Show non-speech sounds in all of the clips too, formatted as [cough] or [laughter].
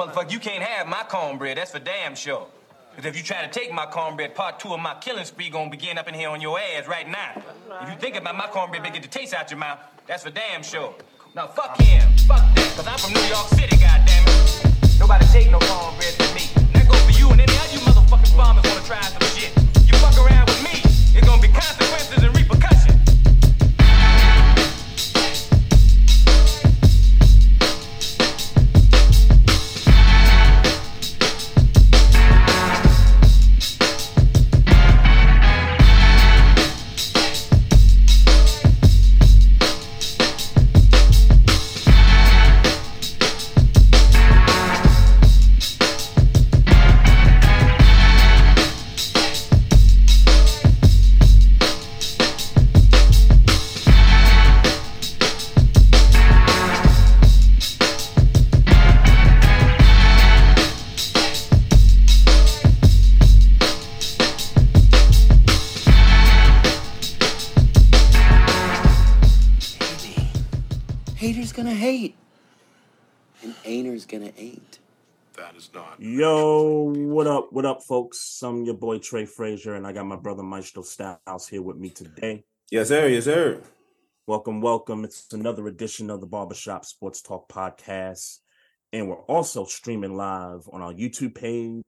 motherfucker, you can't have my cornbread. That's for damn sure. Because if you try to take my cornbread, part two of my killing spree gonna begin up in here on your ass right now. If you think about my cornbread, get the taste out your mouth. That's for damn sure. Now fuck him, fuck that, cause I'm from New York City, goddammit. Nobody take no cornbread from me. That go for you and any other you motherfucking farmers wanna try some shit. You fuck around with me, it's gonna be consequences and repercussions. Yo, what up? What up, folks? I'm your boy Trey Frazier, and I got my brother Maestro Styles here with me today. Yes, sir. Yes, sir. Welcome, welcome. It's another edition of the Barbershop Sports Talk Podcast. And we're also streaming live on our YouTube page,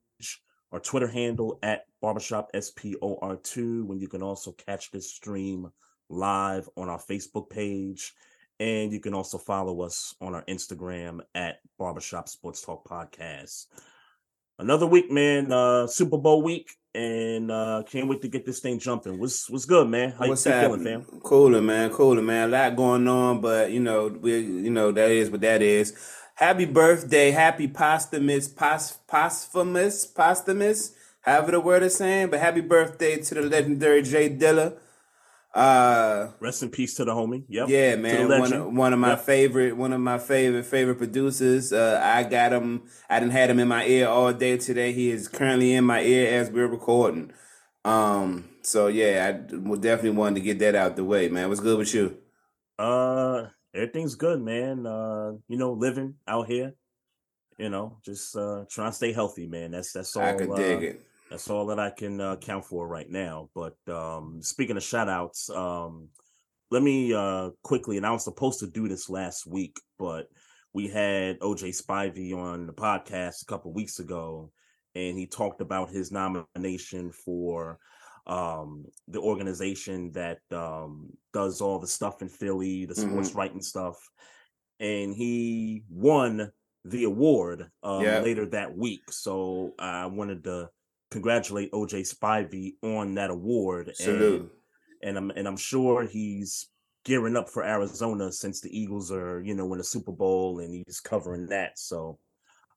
our Twitter handle at Barbershop SPOR2, when you can also catch this stream live on our Facebook page. And you can also follow us on our Instagram at Barbershop Sports Talk Podcast. Another week, man. Uh Super Bowl week, and uh can't wait to get this thing jumping. What's what's good, man? How What's you feeling, fam? Cooler, man. Cooler, man. A lot going on, but you know, we, you know, that is what that is. Happy birthday, happy posthumous, pos, posthumous, posthumous, however the word is saying. But happy birthday to the legendary J Dilla. Uh, Rest in peace to the homie. Yep. Yeah, To the man. One of, one of my Yep. favorite, one of my favorite favorite producers. Uh, I got him. I didn't had him in my ear all day today. He is currently in my ear as we're recording. Um. So yeah, I definitely wanted to get that out the way, man. What's good with you? Uh, everything's good, man. Uh, you know, living out here. You know, just uh trying to stay healthy, man. That's that's all. I could uh, dig it. That's all that I can uh, count for right now. But um, speaking of shout outs, um, let me uh, quickly, and I was supposed to do this last week, but we had OJ Spivey on the podcast a couple weeks ago, and he talked about his nomination for um, the organization that um, does all the stuff in Philly, the sports writing stuff. And he won the award um, Yeah. later that week. So I wanted to congratulate OJ Spivey on that award. Salute. And, and I'm and I'm sure he's gearing up for Arizona since the Eagles are, you know, in the Super Bowl and he's covering that. So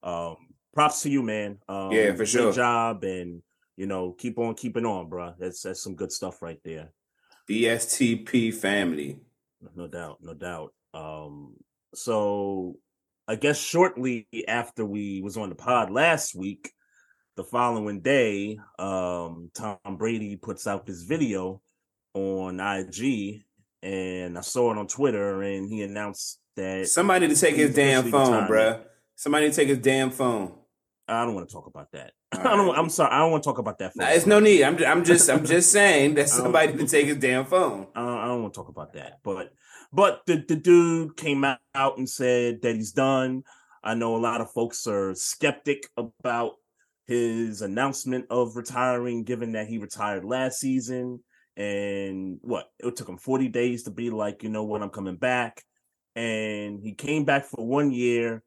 um props to you, man. Um Yeah, for sure. job and you know, keep on keeping on, bro. That's that's some good stuff right there. BSTP family. No doubt, no doubt. Um, so I guess shortly after we was on the pod last week, the following day, um, Tom Brady puts out this video on IG, and I saw it on Twitter, and he announced that Somebody to take his damn phone, bruh. Somebody to take his damn phone. I don't want to talk about that. All [laughs] I don't. I'm sorry. I don't want to talk about that. Nah, it's no need. I'm, ju- I'm [laughs] just, I'm just saying that somebody to take his damn phone. I don't, I don't want to talk about that. But but the, the dude came out and said that he's done. I know a lot of folks are skeptic about his announcement of retiring, given that he retired last season. And what it took him 40 days to be like, you know what, I'm coming back. And he came back for one year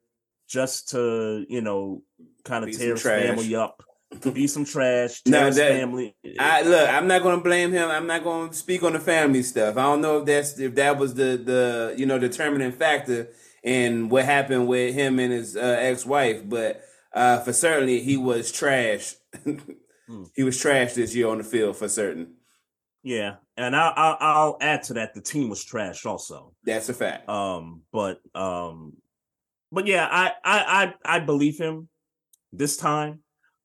just to, you know, kind of tear his trash. family up, To [laughs] be some trash, No, tear his that- family. I look. I'm not gonna blame him. I'm not gonna speak on the family stuff. I don't know if that's if that was the the you know determining factor in what happened with him and his uh, ex wife, but uh, for certainly he was trash. [laughs] He was trash this year on the field for certain. Yeah, and I'll, I'll I'll add to that. The team was trash, also. That's a fact. Um, but um, but yeah, I I I, I believe him this time.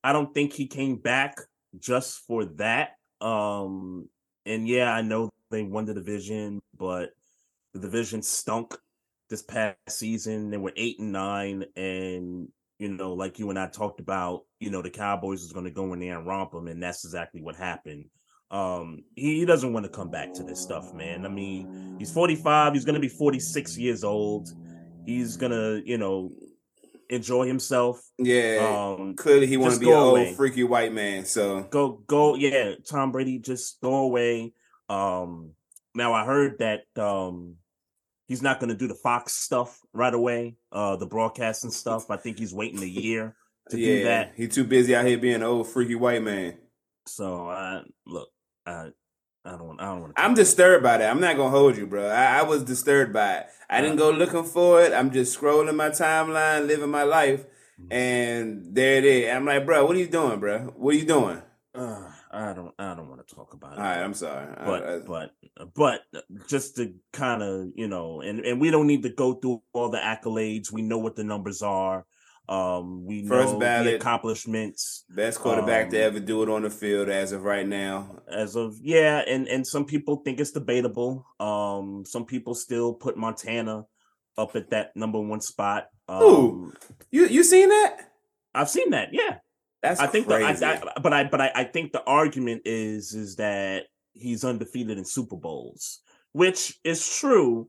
I don't think he came back just for that. Um, and yeah, I know they won the division, but the division stunk this past season. They were eight and nine, and you know, like you and I talked about, you know, the Cowboys is going to go in there and romp them, and that's exactly what happened. Um, he, he doesn't want to come back to this stuff, man. I mean, he's 45, he's going to be 46 years old. He's going to, you know, enjoy himself. Yeah. Um, Clearly, he want to be an go old freaky white man. So go go yeah tom brady just go away um now i heard that um he's not going to do the fox stuff right away uh the broadcasting stuff i think he's waiting a year to yeah, do that he too busy out here being an old freaky white man. so i look i i don't want i don't want to I'm disturbed by that. I'm not gonna hold you, bro. I, I was disturbed by it. I didn't go looking for it. I'm just scrolling my timeline, living my life, Mm-hmm. and there it is. I'm like, bro, what are you doing, bro? What are you doing? uh, i don't i don't want to talk about it All right, I'm sorry. But I- but but just to kind of you know and and we don't need to go through all the accolades we know what the numbers are um we First know ballot. the accomplishments best quarterback to um, ever do it on the field as of right now. as of yeah and and some people think it's debatable um some people still put montana up at that number one spot um Who? You you seen that? i've seen that yeah That's i think the, I. I, but i but I, I think the argument is is that he's undefeated in super bowls which is true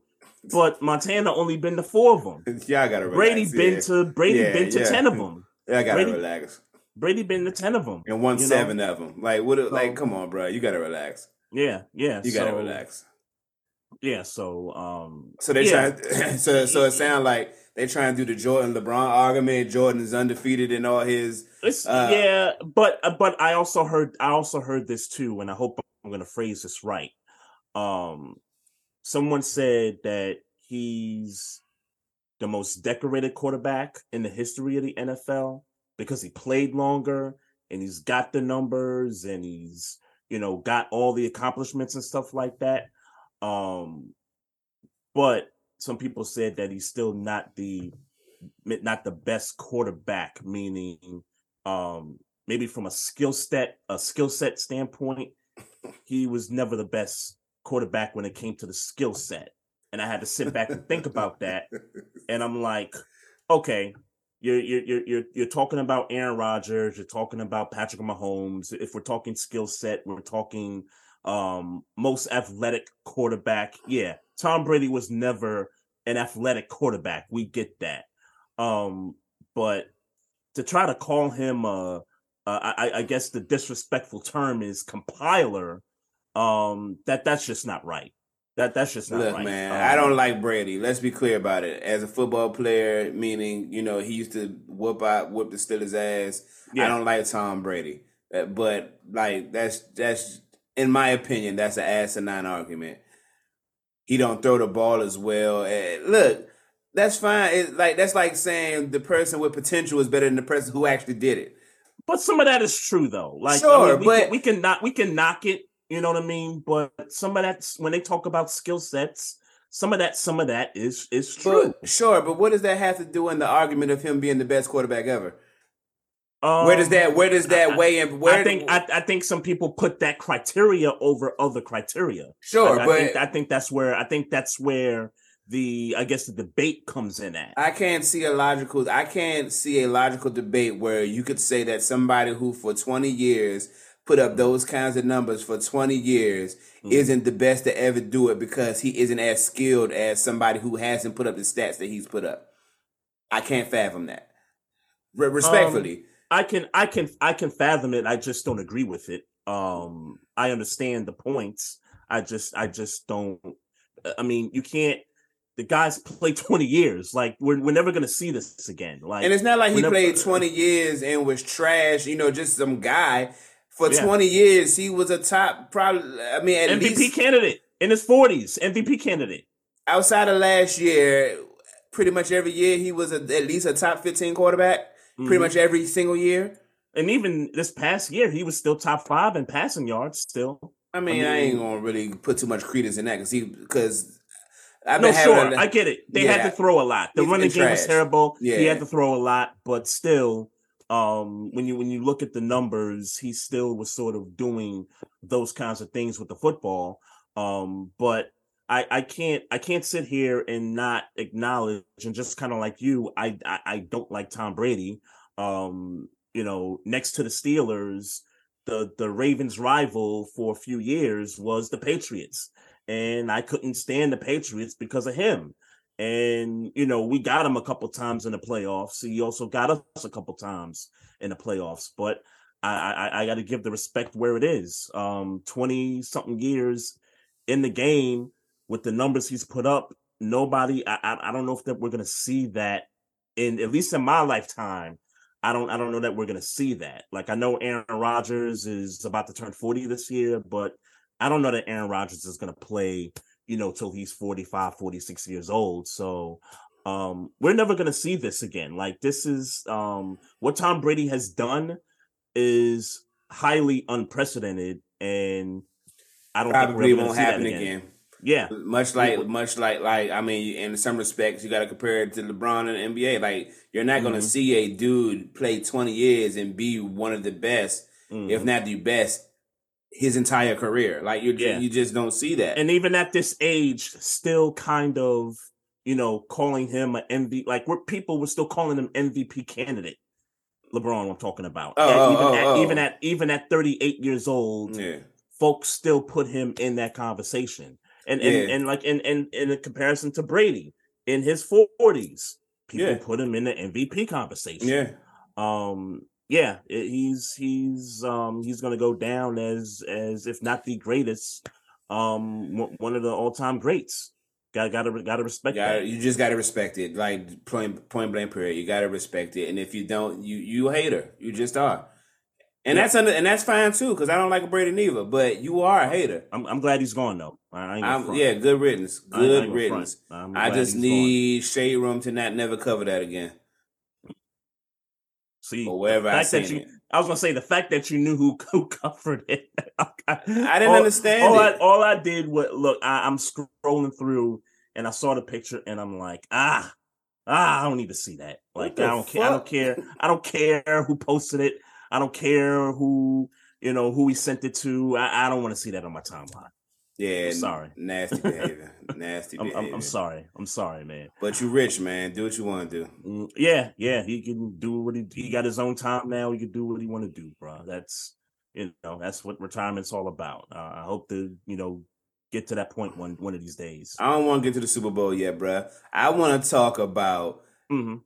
but montana only been to four of them [laughs] Y'all gotta relax. brady yeah. been to brady Yeah, been to yeah. 10 of them [laughs] Y'all gotta Brady- relax. brady been to 10 of them And won you know? seven of them. Like what? So- like come on, bro. You gotta relax. yeah yeah You gotta so- relax. yeah so um So they yeah. try. [laughs] So so it sounds like they trying to do the Jordan LeBron argument. Jordan is undefeated in all his. Uh, yeah, but but I also heard I also heard this too, and I hope I'm going to phrase this right. Um, someone said that he's the most decorated quarterback in the history of the NFL because he played longer and he's got the numbers and he's you know got all the accomplishments and stuff like that. Um, but some people said that he's still not the not the best quarterback, meaning um maybe from a skill set a skill set standpoint, he was never the best quarterback when it came to the skill set. And I had to sit back and think about that. And I'm like, okay, you're you're you're you're, talking about Aaron Rodgers, you're talking about Patrick Mahomes. If we're talking skill set, we're talking um most athletic quarterback. Yeah, Tom Brady was never an athletic quarterback. We get that. Um, but to try to call him uh, uh I, I guess the disrespectful term is compiler, um, that that's just not right. That that's just not Look, right. man, Um, I don't like Brady. Let's be clear about it. As a football player, meaning you know he used to whoop out whoop the Steelers' ass. I don't like Tom Brady, Uh, but like that's that's in my opinion that's an asinine argument. He don't throw the ball as well. Eh, look, that's fine. It's like that's like saying the person with potential is better than the person who actually did it. But some of that is true though. Like I Sure, mean, we but- can, we can not we can knock it. You know what I mean? But some of that's when they talk about skill sets. Some of that, some of that is is true. But sure, but what does that have to do in the argument of him being the best quarterback ever? Where does Um, that where does that I- weigh in? Where I think I, I think some people put that criteria over other criteria. sure, I, I but think, I think that's where I think that's where the I guess the debate comes in at. I can't see a logical. I can't see a logical debate where you could say that somebody who for twenty years put up those kinds of numbers for twenty years Mhm. isn't the best to ever do it because he isn't as skilled as somebody who hasn't put up the stats that he's put up. I can't fathom that. Re- respectfully, I can I can I can fathom it. I just don't agree with it. Um I understand the points. I just I just don't I mean, you can't the guys play [laughs] 20 years. Like we're we're never gonna see this again. Like and it's not like he whenever- played twenty years and was trash. You know, just some guy. For Yeah. twenty years, he was a top. Probably, I mean, at MVP least candidate in his 40s, MVP candidate. outside of last year, pretty much every year he was a, at least a top fifteen quarterback. Pretty Mhm. much every single year. And even this past year, he was still top five in passing yards. Still, I mean, I, ain't gonna really put too much credence in that because he because I've no, having sure, a- I get it. They Yeah. had to throw a lot. The running been game was trash. terrible. He had to throw a lot, but still, um, when you when you look at the numbers, he still was sort of doing those kinds of things with the football. Um, but I I can't I can't sit here and not acknowledge and just kind of like you, I, I I don't like Tom Brady. Um, you know, next to the Steelers, the the Ravens rival for a few years was the Patriots. And I couldn't stand the Patriots because of him. And you know, we got him a couple times in the playoffs. He also got us a couple times in the playoffs, but I I, I got to give the respect where it is. Um, 20 something years in the game with the numbers he's put up, nobody I I, I don't know if that we're gonna see that in at least in my lifetime. I don't I don't know that we're gonna see that. Like I know Aaron Rodgers is about to turn 40 this year, but I don't know that Aaron Rodgers is gonna play, you know, till he's 45, 46 years old. So um we're never gonna see this again. Like this is um what Tom Brady has done is highly unprecedented and I don't Probably think won't gonna see that happen again. again. Yeah. Much like, much like, like I mean, in some respects, you got to compare it to LeBron and the NBA. Like, you're not going to Mhm. see a dude play 20 years and be one of the best, if Mhm. not the best, his entire career. Like, you Yeah. you just don't see that. and even at this age, still kind of, you know, calling him an MVP. Like we're people were still calling him MVP candidate. LeBron, I'm talking about. Oh, At- oh, even, oh, at, oh. even at even at 38 years old, yeah, folks still put him in that conversation. And and, Yeah. and like in, in in a comparison to Brady in his 40s, people Yeah. put him in the MVP conversation. yeah. Um yeah, it- he's he's um he's going to go down as as if not the greatest um one one of the all-time greats. Got got to got to respect Gotta, that. you just got to respect it. Like point point blank period. You got to respect it. And if you don't, you you a hater. You just are. And Yeah. that's under, and that's fine too, because I don't like a Brady neither. But you are a hater. I'm I'm glad he's gone though. I, I yeah, good riddance. I- I Good riddance. I just need shade room to not never cover that again. see Or wherever I that you it. I was gonna say the fact that you knew who [laughs] who covered it. [laughs] I didn't understand all it. I, all I did was look. I, I'm scrolling through and I saw the picture and I'm like, ah, ah, I don't need to see that. Like I don't care. I don't care. I don't care who posted it. I don't care who you know who he sent it to. I, I don't want to see that on my timeline. Yeah, I'm sorry. Nasty behavior. [laughs] Nasty I'm. I'm, I'm sorry. I'm sorry, man. But you rich, man. Do what you want to do. Mm, Yeah, yeah, he can do what he he got his own time now. He can do what he want to do, bro. That's you know that's what retirement's all about. Uh, I hope to you know get to that point one one of these days. I don't want to get to the Super Bowl yet, bruh. I want to talk about hmm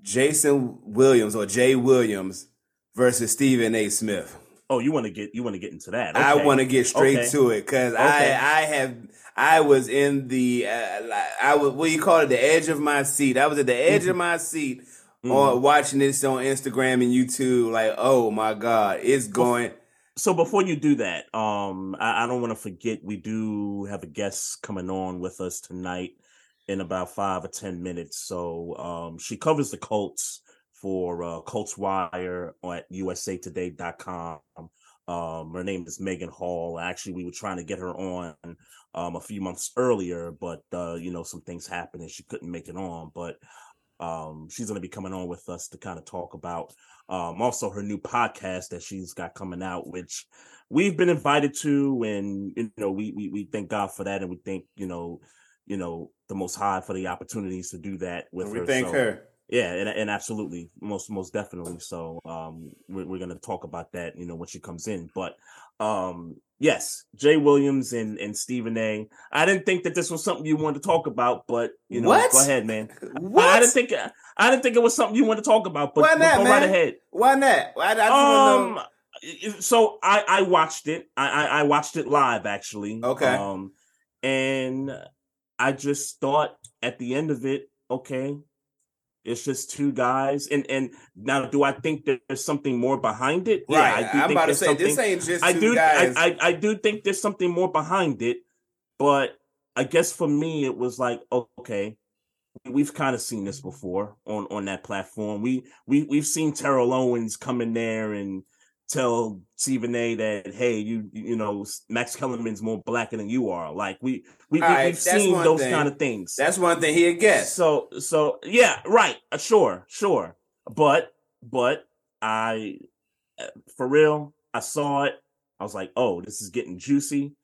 Jason Williams or Jay Williams versus Stephen A. Smith. Oh, you want to get you want to get into that? I want to get straight Okay. to it because Okay. I I have I was in the uh, I was what do you call it the edge of my seat. I was at the edge of my seat Mhm. on watching this on Instagram and YouTube. Like, oh my god, it's going. So before you do that, um, I, I don't want to forget we do have a guest coming on with us tonight in about five or ten minutes. So um, she covers the Colts for uh, Colts Wire at USAToday.com. Um, her name is Megan Hall. Actually, we were trying to get her on um, a few months earlier, but uh, you know some things happened and she couldn't make it on. But um, she's going to be coming on with us to kind of talk about um, also her new podcast that she's got coming out, which we've been invited to, and you know we we, we thank God for that, and we thank you know you know the Most High for the opportunities to do that with we her. thank So, her. Yeah, and, and absolutely, most most definitely. So um, we're we're gonna talk about that, you know, when she comes in. But um, yes, Jay Williams and and Stephen A. I didn't think that this was something you wanted to talk about, but you know, What? go ahead, man. [laughs] What? I didn't think I didn't think it was something you wanted to talk about, but, Why but not, go right man? ahead. Why not? I, I Um, so I I watched it. I I, I watched it live actually. Okay. Um, and I just thought at the end of it, okay, it's just two guys. And and now, do I think that there's something more behind it? Yeah, Right, I do I'm think about to say this ain't just I two do. guys. I, I I do think there's something more behind it, but I guess for me it was like okay, we've kind of seen this before on on that platform. We we we've seen Terrell Owens come in there and tell Stephen A. that hey, you you know Max Kellerman's more blacker than you are. Like we we, we All right, we've that's seen those thing. kind of things. That's one thing he guess. So so yeah, right. Uh, sure, sure. But but I uh, for real, I saw it. I was like, "Oh, this is getting juicy."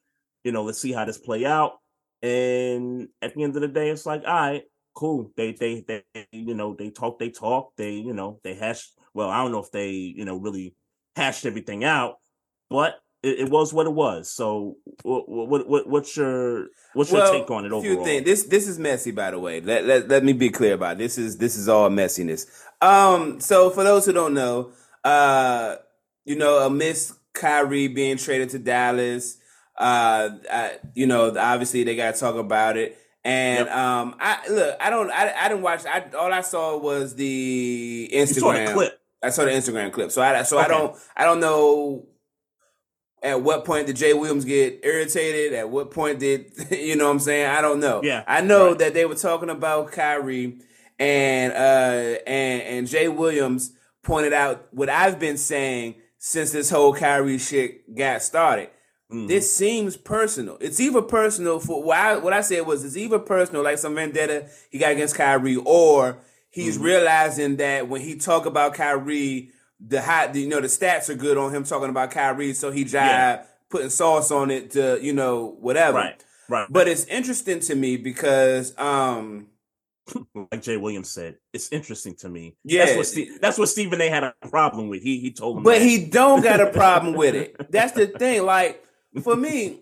You know, let's see how this play out. And at the end of the day, it's like, all right, cool. They they they you know they talk they talk they you know they hash. Well, I don't know if they you know really hashed everything out, but it, it was what it was. So what what, what what's your what's your Well, take on it overall? things. This this is messy, by the way. Let, let let me be clear about it. this. Is this is all messiness? Um, so for those who don't know, uh, you know, amidst Kyrie being traded to Dallas, uh, I, you know, obviously they got to talk about it. And Yep. um, I look, I don't, I, I didn't watch. I all I saw was the You saw Instagram the clip. I saw the Instagram clip. So I so I don't I don't know at what point did Jay Williams get irritated? At what point did [laughs] you know what I'm saying? I don't know. Yeah, I know right. that they were talking about Kyrie and uh and and Jay Williams pointed out what I've been saying since this whole Kyrie shit got started. Mhm. This seems personal. It's either personal for what I, what I said was it's either personal, like some vendetta he got against Kyrie, or he's Mm-hmm. realizing that when he talk about Kyrie, the high, the, you know, the stats are good on him talking about Kyrie, so he jive Yeah. putting sauce on it to you know whatever. Right, right. But it's interesting to me because um [laughs] like Jay Williams said, it's interesting to me. Yeah. that's what Steve, that's what Stephen A. had a problem with. He he told him, But that. he don't got a problem with it. [laughs] That's the thing. Like for me,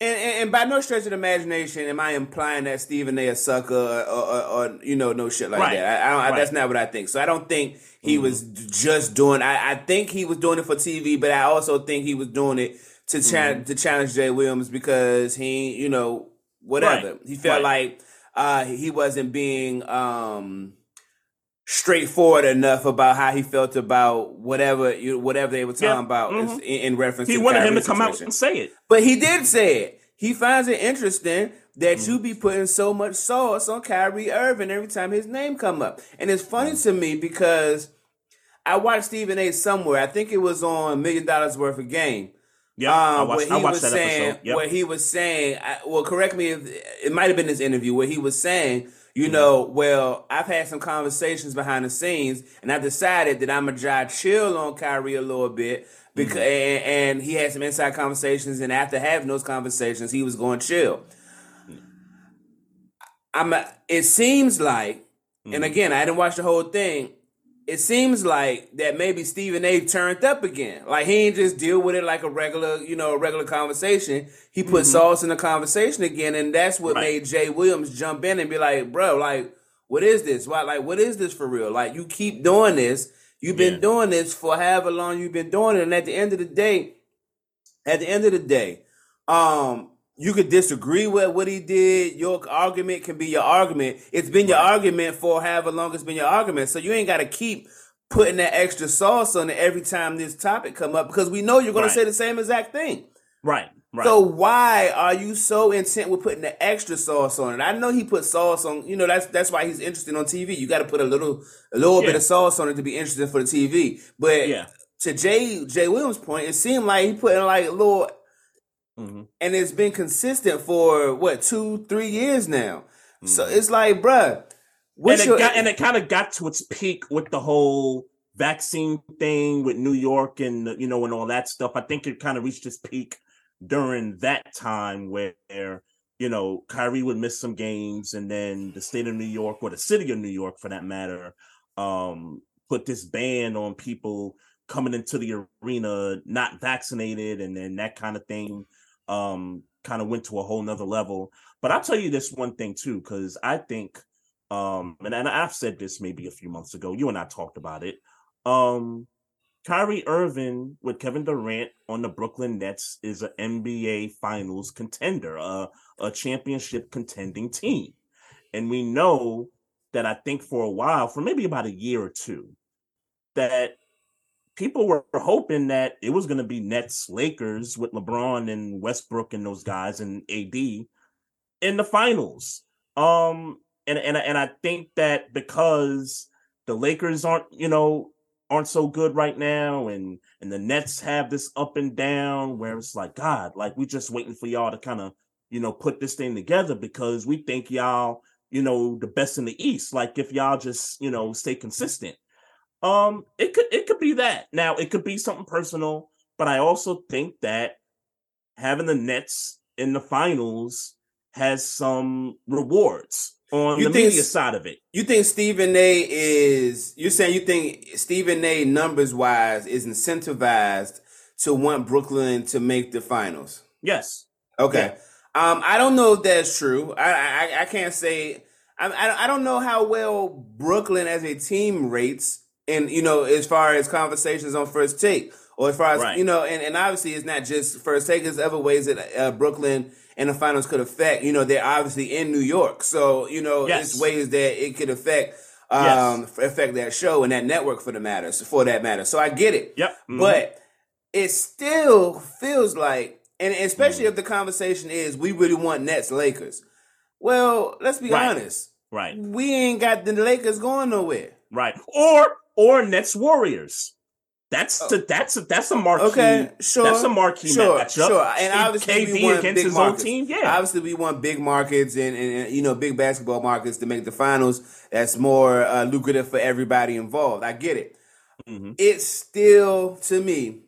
and, and, and by no stretch of the imagination am I implying that Stephen A. a sucker or, or, or you know no shit like Right. that. I, I don't, Right. that's not what I think. So I don't think he Mhm. was just doing. I, I think he was doing it for TV, but I also think he was doing it to cha- Mm-hmm. to challenge Jay Williams because he you know whatever Right. he felt like uh, he wasn't being. um straightforward enough about how he felt about whatever you whatever they were talking Yeah. about Mhm. in, in reference he to wanted him to Kyrie's come out and say it. But he did say it. He finds it interesting that Mm-hmm. you be putting so much sauce on Kyrie Irving every time his name come up. And it's funny Mm-hmm. to me because I watched Stephen A. somewhere. I think it was on Million Dollars Worth of Game. Yeah, I Um, watched, where I he watched was that saying, episode. Yep. where he was saying, I, well, correct me if it might have been this interview where he was saying, you Mm-hmm. know, well, I've had some conversations behind the scenes, and I decided that I'm gonna try chill on Kyrie a little bit because, Mm-hmm. and, and he had some inside conversations, and after having those conversations, he was going chill. I'm. a- It seems like, and Mhm. again, I didn't watch the whole thing. It seems like that maybe Stephen A. turned up again. Like he ain't just deal with it like a regular, you know, a regular conversation. He put sauce in the conversation again, and that's what Mm-hmm. Right. made Jay Williams jump in and be like, "Bro, like, what is this? Why, like, what is this for real? Like, you keep doing this. You've been Yeah. doing this for however long you've been doing it, and at the end of the day, at the end of the day, um, you could disagree with what he did. Your argument can be your argument. It's been your argument for however long it's been your argument. So you ain't got to keep putting that extra sauce on it every time this topic come up because we know you're going Right. to say the same exact thing. right, right. So why are you so intent with putting the extra sauce on it? I know he put sauce on. You know that's that's why he's interesting on TV. You got to put a little a little bit of sauce on it to be interesting for the TV. But yeah. to Jay Jay Williams' point, it seemed like he put in like a little hmm and it's been consistent for what two, three years now. So Mhm. it's like, bruh, what's and your it got, and it kind of got to its peak with the whole vaccine thing with New York and you know and all that stuff. I think it kind of reached its peak during that time where you know Kyrie would miss some games, and then the state of New York or the city of New York, for that matter, um, put this ban on people coming into the arena not vaccinated, and then that kind of thing um, kind of went to a whole nother level. But I'll tell you this one thing too, because I think um, and, and I've said this maybe a few months ago. You and I talked about it. Um, Kyrie Irving with Kevin Durant on the Brooklyn Nets is an NBA Finals contender, a, a championship contending team, and we know that I think for a while, for maybe about a year or two, that people were hoping that it was going to be Nets Lakers with LeBron and Westbrook and those guys and AD in the finals. Um, and and and I think that because the Lakers aren't, you know, aren't so good right now, and and the Nets have this up and down where it's like, God, like we're just waiting for y'all to kind of, you know, put this thing together because we think y'all, you know, the best in the East. Like if y'all just, you know, stay consistent. Um, it could it could be that. Now it could be something personal, but I also think that having the Nets in the finals has some rewards on You the think media side of it. You think Stephen A is you're saying you think Stephen A numbers wise is incentivized to want Brooklyn to make the finals? Yes. Okay. Um, I don't know if that's true. I I, I can't say. I I don't know how well Brooklyn as a team rates, and you know, as far as conversations on first take, or as far as Right. you know, and, and obviously it's not just first take. There's other ways that uh, Brooklyn and the finals could affect. You know, they're obviously in New York, so you know, Yes. it's ways that it could affect um affect that show and that network for the matter. For that matter, so I get it. Yep. Mhm. But it still feels like, and especially Mm. if the conversation is we really want Nets Lakers. Well, let's be Right. honest. right. We ain't got the Lakers going nowhere. Right. Or or Nets Warriors. That's the that's a, that's a marquee. Oh. Okay, sure. That's a marquee sure, matchup. Sure, and obviously KD we want against big his markets. own team. Yeah. Obviously, we want big markets and, and, and, you know big basketball markets to make the finals. That's more uh, lucrative for everybody involved. I get it. Mhm. It still, to me,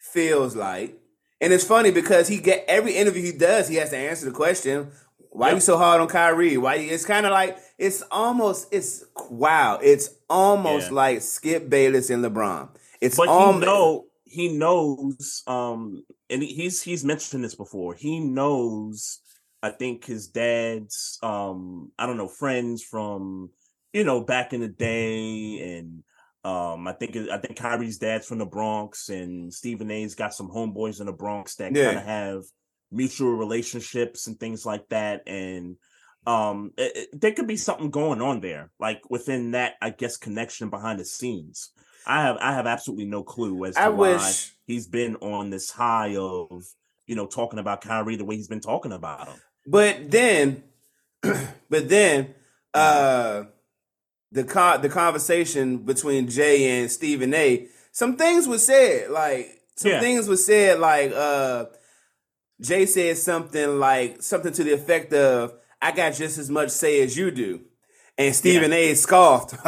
feels like, and it's funny because he get every interview he does, he has to answer the question. Why Yep. you so hard on Kyrie? Why you, it's kind of like it's almost it's wow. It's almost Yeah. like Skip Bayless and LeBron. It's but almost he know he knows um and he's he's mentioned this before he knows i think his dad's um i don't know friends from you know back in the day and um i think i think kyrie's dad's from the bronx and stephen a's got some homeboys in the bronx that Yeah. kind of have mutual relationships and things like that and um it- it- there could be something going on there like within that i guess connection behind the scenes I have I have absolutely no clue as to I why wish he's been on this high of you know talking about Kyrie the way he's been talking about him. But then, [clears throat] but then, uh, the con- the conversation between Jay and Stephen A. Some things were said, like some Yeah. things were said, like uh, Jay said something like something to the effect of, "I got just as much say as you do," and Stephen A. scoffed. [laughs]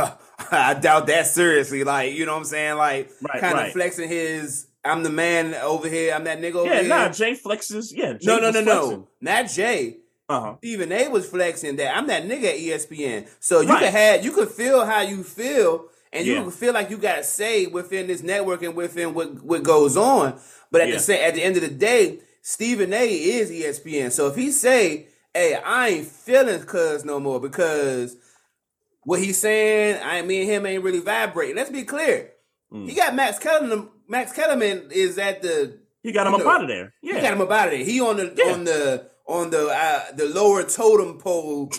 I doubt that seriously. Like you know what I'm saying? Like Right, kind of right. flexing his. I'm the man over here. I'm that nigga over Yeah, here. nah, Jay flexes. Yeah, Jay no, no, no, no, not Jay. Uh huh. Stephen A was flexing that I'm that nigga at ESPN. So you Right. could have you could feel how you feel and you Yeah. could feel like you got to say within this network and within what what goes on. But at Yeah. the same at the end of the day, Stephen A is ESPN. So if he say, "Hey, I ain't feeling cuz no more because what he's saying, I me and him ain't really vibrating." Let's be clear. Mm. He got Max Kellerman. Max Kellerman is at the You got him You up out of there. Yeah, he got him up out of there. He on the Yeah. on the on the uh, the lower totem pole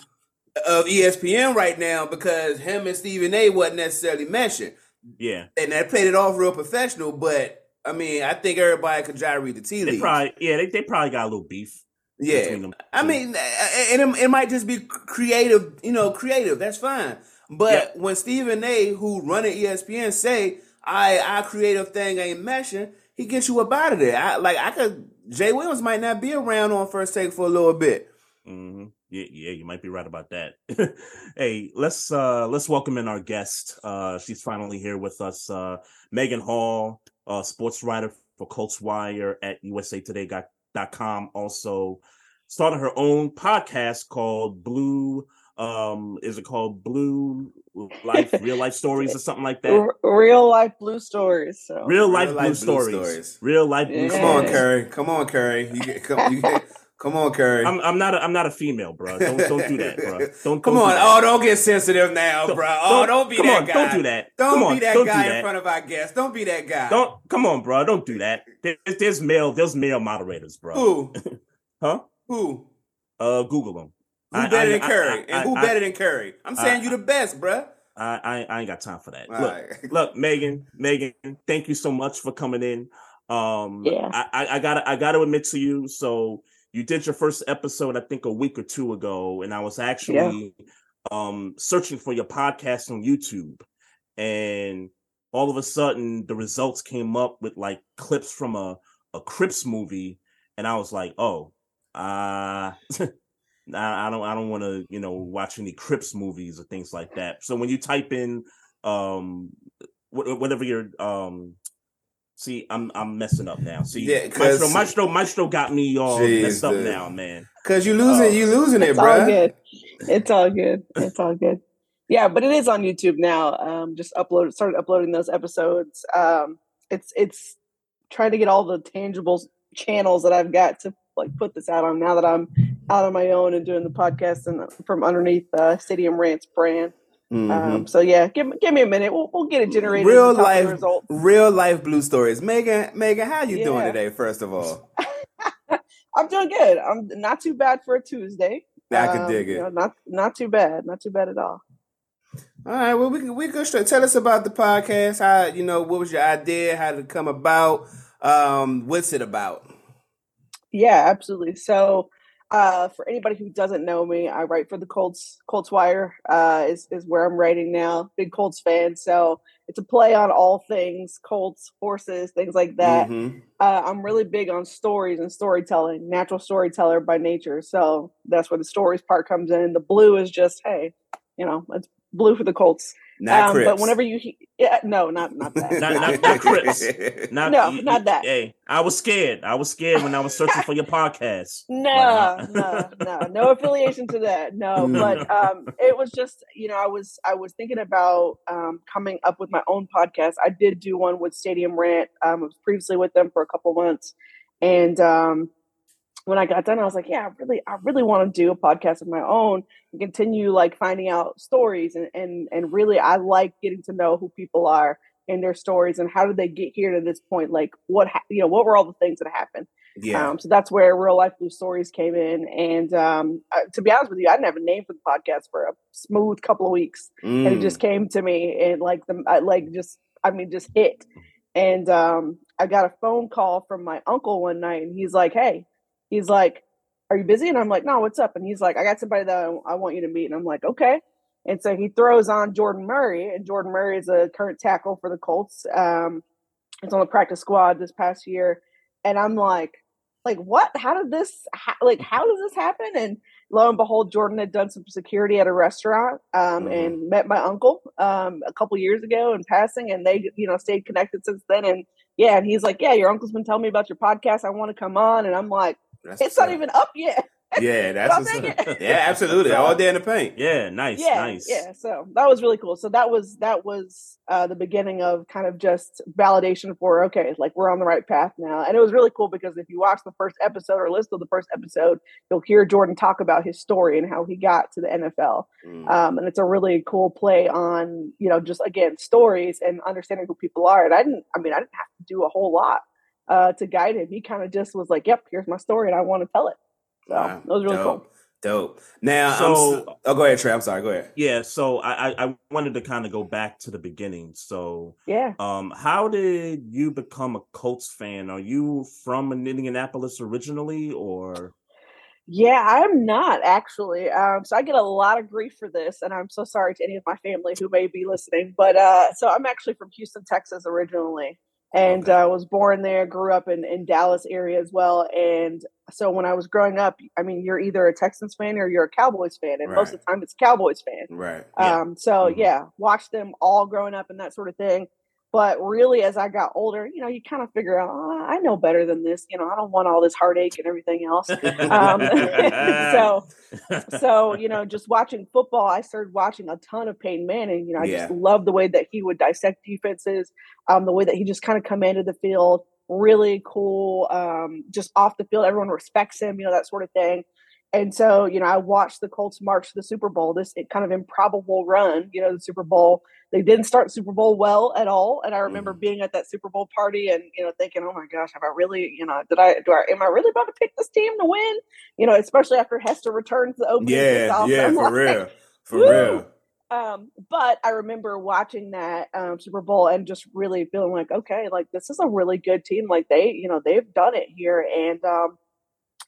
of ESPN right now because him and Stephen A wasn't necessarily mentioned, yeah. and that played it off real professional. But I mean, I think everybody could try to read the tea They leaves. probably yeah they, they probably got a little beef. yeah, them I mean, and it, it might just be creative. You know, creative. That's fine. But Yeah. when Stephen A, who run at ESPN, say, "I our creative thing ain't meshing," he gets you up out of there. I, like I could. Jay Williams might not be around on first take for a little bit. hmm Yeah, yeah, you might be right about that. [laughs] hey, let's uh let's welcome in our guest. Uh she's finally here with us. Uh Megan Hall, uh sports writer for Colts Wire at usatoday.com. Also started her own podcast called Blue um is it called Blue Life Real Life Stories or something like that? [laughs] Real life blue stories. So Real life, Real blue, life blue stories. stories. Real life blue Yeah. Come on, stories. Curry. Come on, Curry. You get, come, you get, [laughs] come on, Curry. I'm I'm not a, I'm not a female, bro. Don't don't do that, bro. [laughs] Don't come don't on. do. Oh, don't get sensitive now, Don't- bro. Oh, don't be that on, guy. Don't do that. Don't come on, be that don't guy do that. in front of our guests. Don't be that guy. Don't come on, bro. Don't do that. There- there's male. There's male moderators, bro. Who? [laughs] Huh? Who? Uh, Google them. Who I- better I- than I- Curry? I- and who I- better than Curry? I'm saying I- you the best, bruh. I, I I ain't got time for that. All look, right. [laughs] look, Megan, Megan, thank you so much for coming in. Um, Yeah. I, I, I gotta I gotta admit to you. So you did your first episode, I think, a week or two ago, and I was actually um searching for your podcast on YouTube, and all of a sudden the results came up with like clips from a a Crips movie, and I was like, oh, [laughs] uh I don't I don't want to you know watch any Crips movies or things like that. So when you type in um wh- whatever your um See, I'm I'm messing up now. See, Yeah, 'cause- Maestro, Maestro, Maestro got me all messed up Jesus. now, man. Cause you losing, Oh. you losing it, bro. It's all bro. good. It's all good. It's all good. Yeah, but it is on YouTube now. Um, just upload started uploading those episodes. Um, it's it's trying to get all the tangible channels that I've got to like put this out on now that I'm out on my own and doing the podcast and from underneath uh, Stadium Rants brand. Mhm. Um, so yeah, give me give me a minute. We'll we'll get it generated. real and top of the life, real life blue stories. Megan, Megan, how you doing today? First of all, [laughs] I'm doing good. I'm not too bad for a Tuesday. I can Um, dig you it. know, not not too bad. Not too bad at all. All right, well, we can we go straight. Tell us about the podcast. How you know what was your idea? How did it come about? Um, what's it about? Yeah, absolutely. So, uh, for anybody who doesn't know me, I write for the Colts. Colts Wire uh, is is where I'm writing now. Big Colts fan, so it's a play on all things Colts, horses, things like that. Mhm. Uh, I'm really big on stories and storytelling. Natural storyteller by nature, so that's where the stories part comes in. The blue is just hey, you know, it's blue for the Colts. Not Um, Crips. but whenever you, he- yeah, no, not not that. Not- not- [laughs] not Crips. Not, No, you- not that. Hey, I was scared. I was scared when I was searching for your podcast. [laughs] No, no, no, no affiliation to that. [laughs] No, but um, it was just you know I was I was thinking about um, coming up with my own podcast. I did do one with Stadium Rant. Um, I was previously with them for a couple months, and um, when I got done, I was like, yeah, I really, I really want to do a podcast of my own and continue like finding out stories and and and really, I like getting to know who people are and their stories and how did they get here to this point? Like what ha- you know, what were all the things that happened? yeah. Um, so that's where real life blue stories came in. And um, uh, to be honest with you, I didn't have a name for the podcast for a smooth couple of weeks, and it Mm. just came to me and like the I, like just I mean just hit. And um, I got a phone call from my uncle one night, and he's like, "Hey," he's like, "Are you busy?" And I'm like, "No, what's up?" And he's like, "I got somebody that I, want you to meet." And I'm like, "Okay." And so he throws on Jordan Murray, and Jordan Murray is a current tackle for the Colts. Um, he's on the practice squad this past year, and I'm like, like what? How did this? Like, how does this happen? And lo and behold, Jordan had done some security at a restaurant um, Mhm. and met my uncle um, a couple years ago in passing, and they you know stayed connected since then. And yeah, and he's like, yeah, your uncle's been telling me about your podcast. I want to come on, and I'm like, That's it's what's not even up yet. [laughs] Yeah, that's what's up. [laughs] Yeah, absolutely. All day in the paint. Yeah, nice, yeah, nice. yeah. So that was really cool. So that was that was uh, the beginning of kind of just validation for okay, like we're on the right path now. And it was really cool because if you watch the first episode or listen to the first episode, you'll hear Jordan talk about his story and how he got to the NFL. Mm. Um, and it's a really cool play on you know just again stories and understanding who people are. And I didn't, I mean, I didn't have to do a whole lot uh, to guide him. He kind of just was like, "Yep, here's my story, and I want to tell it." So Wow. that was really dope. cool. Dope. Now, I'm So- oh, go ahead, Trey. I'm sorry. Go ahead. Yeah, so I, I I wanted to kind of go back to the beginning. So, Yeah. um, how did you become a Colts fan? Are you from Indianapolis originally, or Yeah, I'm not actually. Um, so I get a lot of grief for this, and I'm so sorry to any of my family who may be listening. But uh, so I'm actually from Houston, Texas originally, and Okay. uh, was born there. Grew up in in Dallas area as well. And so when I was growing up, I mean, you're either a Texans fan or you're a Cowboys fan, and most of the time it's Cowboys fan. Right. Yeah. Um, so Mhm. yeah, watched them all growing up and that sort of thing. But really, as I got older, you know, you kind of figure out, oh, I know better than this. You know, I don't want all this heartache and everything else. Um, [laughs] so, [laughs] so you know, just watching football, I started watching a ton of Peyton Manning. You know, I Yeah. just love the way that he would dissect defenses, um, the way that he just kind of commanded the field. Really cool. Um, just off the field, everyone respects him. You know, that sort of thing. And so, you know, I watched the Colts march to the Super Bowl. This kind of improbable run. You know, the Super Bowl. They didn't start Super Bowl well at all. And I remember Mhm. being at that Super Bowl party and you know thinking, oh my gosh, have I really, you know, did I do I am I really about to pick this team to win? You know, especially after Hester returns the opening Yeah. Yeah. I'm For like, real. [laughs] For Woo! real. um, but I remember watching that um, Super Bowl and just really feeling like, okay, like this is a really good team. Like they, you know, they've done it here, and um,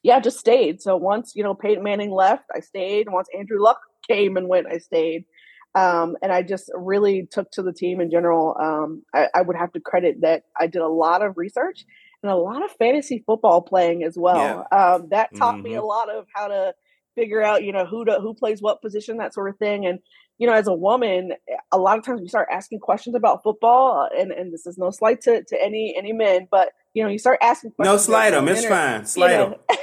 yeah, just stayed. So once you know Peyton Manning left, I stayed. Once Andrew Luck came and went, I stayed. Um, and I just really took to the team in general. Um, I, I would have to credit that I did a lot of research and a lot of fantasy football playing as well. Um, that taught me a lot of how to figure out, you know, who to, who plays what position, that sort of thing. And you know, as a woman, a lot of times we start asking questions about football, and, and this is no slight to, to any any men, but you know, you start asking questions. No slight them, it's fine. Them.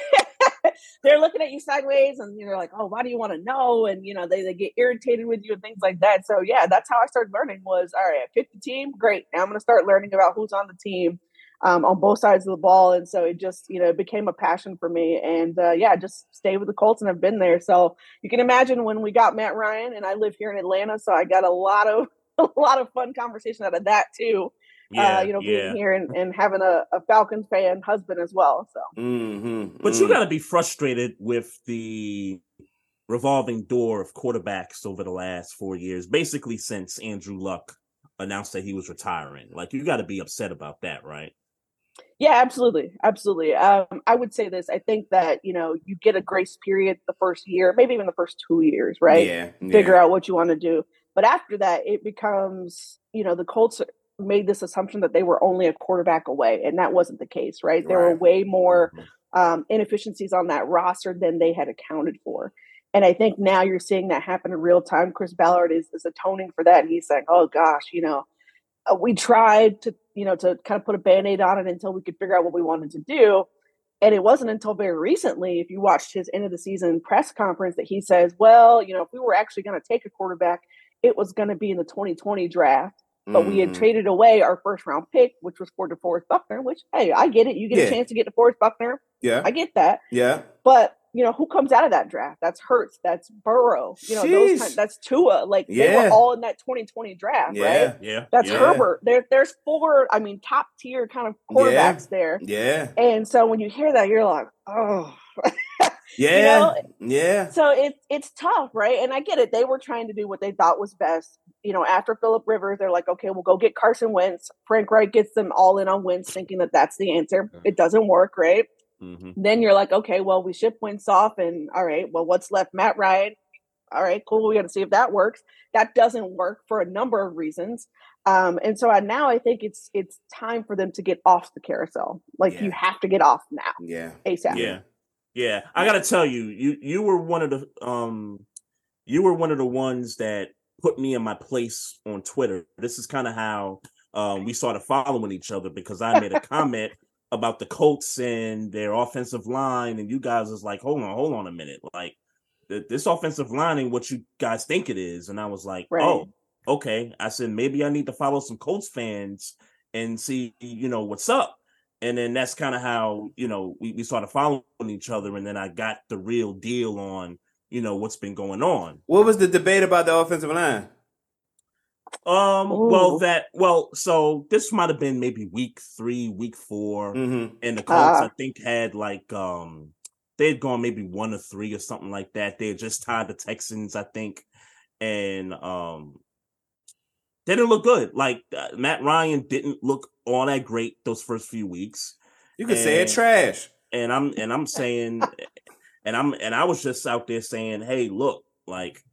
They're looking at you sideways, and you're like, "Oh, why do you want to know?" And you know, they, they get irritated with you and things like that. So yeah, that's how I started learning. Was all right, I picked the team, great. Now I'm going to start learning about who's on the team um, on both sides of the ball. And so it just, you know, became a passion for me. And uh, yeah, just stay with the Colts and I've been there. So you can imagine when we got Matt Ryan and I live here in Atlanta. So I got a lot of, [laughs] a lot of fun conversation out of that too. Uh, yeah, uh, you know, being yeah. here and, and having a, a Falcons fan husband as well. So, mm-hmm, but mm. you got to be frustrated with the revolving door of quarterbacks over the last four years, basically since Andrew Luck announced that he was retiring. Like, you got to be upset about that, right? Yeah, absolutely, absolutely. Um, I would say this. I think that you know you get a grace period the first year, maybe even the first two years, right? Yeah. Figure out what you want to do, but after that, it becomes you know the Colts made this assumption that they were only a quarterback away, and that wasn't the case, right? There right. were way more mm-hmm. um, inefficiencies on that roster than they had accounted for. And I think now you're seeing that happen in real time. Chris Ballard is, is atoning for that. And he's saying, oh gosh, you know, uh, we tried to you know to kind of put a band-aid on it until we could figure out what we wanted to do and it wasn't until very recently if you watched his end of the season press conference that he says well you know if we were actually going to take a quarterback it was going to be in the 2020 draft but mm. we had mm. traded away our first round pick which was for DeForest Buckner which hey I get it you get yeah. a chance to get DeForest Buckner yeah I get that yeah but you know, who comes out of that draft? That's Hurts, that's Burrow, you know, those kind, that's Tua. Like yeah. they were all in that 2020 draft, yeah. right? Yeah. That's yeah. Herbert. There, there's four, I mean, top tier kind of quarterbacks there. Yeah. And so when you hear that, you're like, oh. [laughs] yeah. You know? Yeah. So it's it's tough, right? And I get it. They were trying to do what they thought was best. You know, after Philip Rivers, they're like, okay, we'll go get Carson Wentz. Frank Reich gets them all in on Wentz, thinking that that's the answer. It doesn't work, right? Mm-hmm. Then you're like, okay, well, we ship Wentz off, and all right, well, what's left? Matt Ryan. All right, cool. We got to see if that works. That doesn't work for a number of reasons. Um, and so I, now I think it's it's time for them to get off the carousel. Like yeah. you have to get off now. Yeah. ASAP. Yeah. Yeah. I gotta tell you, you you were one of the um you were one of the ones that put me in my place on Twitter. This is kind of how um, we started following each other because I made a comment about the Colts and their offensive line, and you guys was like, hold on, hold on a minute, like this offensive line ain't what you guys think it is. And I was like, right. oh, okay. I said maybe I need to follow some Colts fans and see, you know, what's up. And then that's kind of how you know we, we started following each other, and then I got the real deal on you know what's been going on. What was the debate about the offensive line? Um. Ooh. Well, that well. So this might have been maybe week three, week 4 mm-hmm. and the Colts uh, I think had like um they had gone maybe one or three or something like that. They had just tied the Texans, I think, and um they didn't look good. Like uh, Matt Ryan didn't look all that great those first few weeks. You could say it trash. And I'm and I'm saying, [laughs] and I'm and I was just out there saying, hey, look, like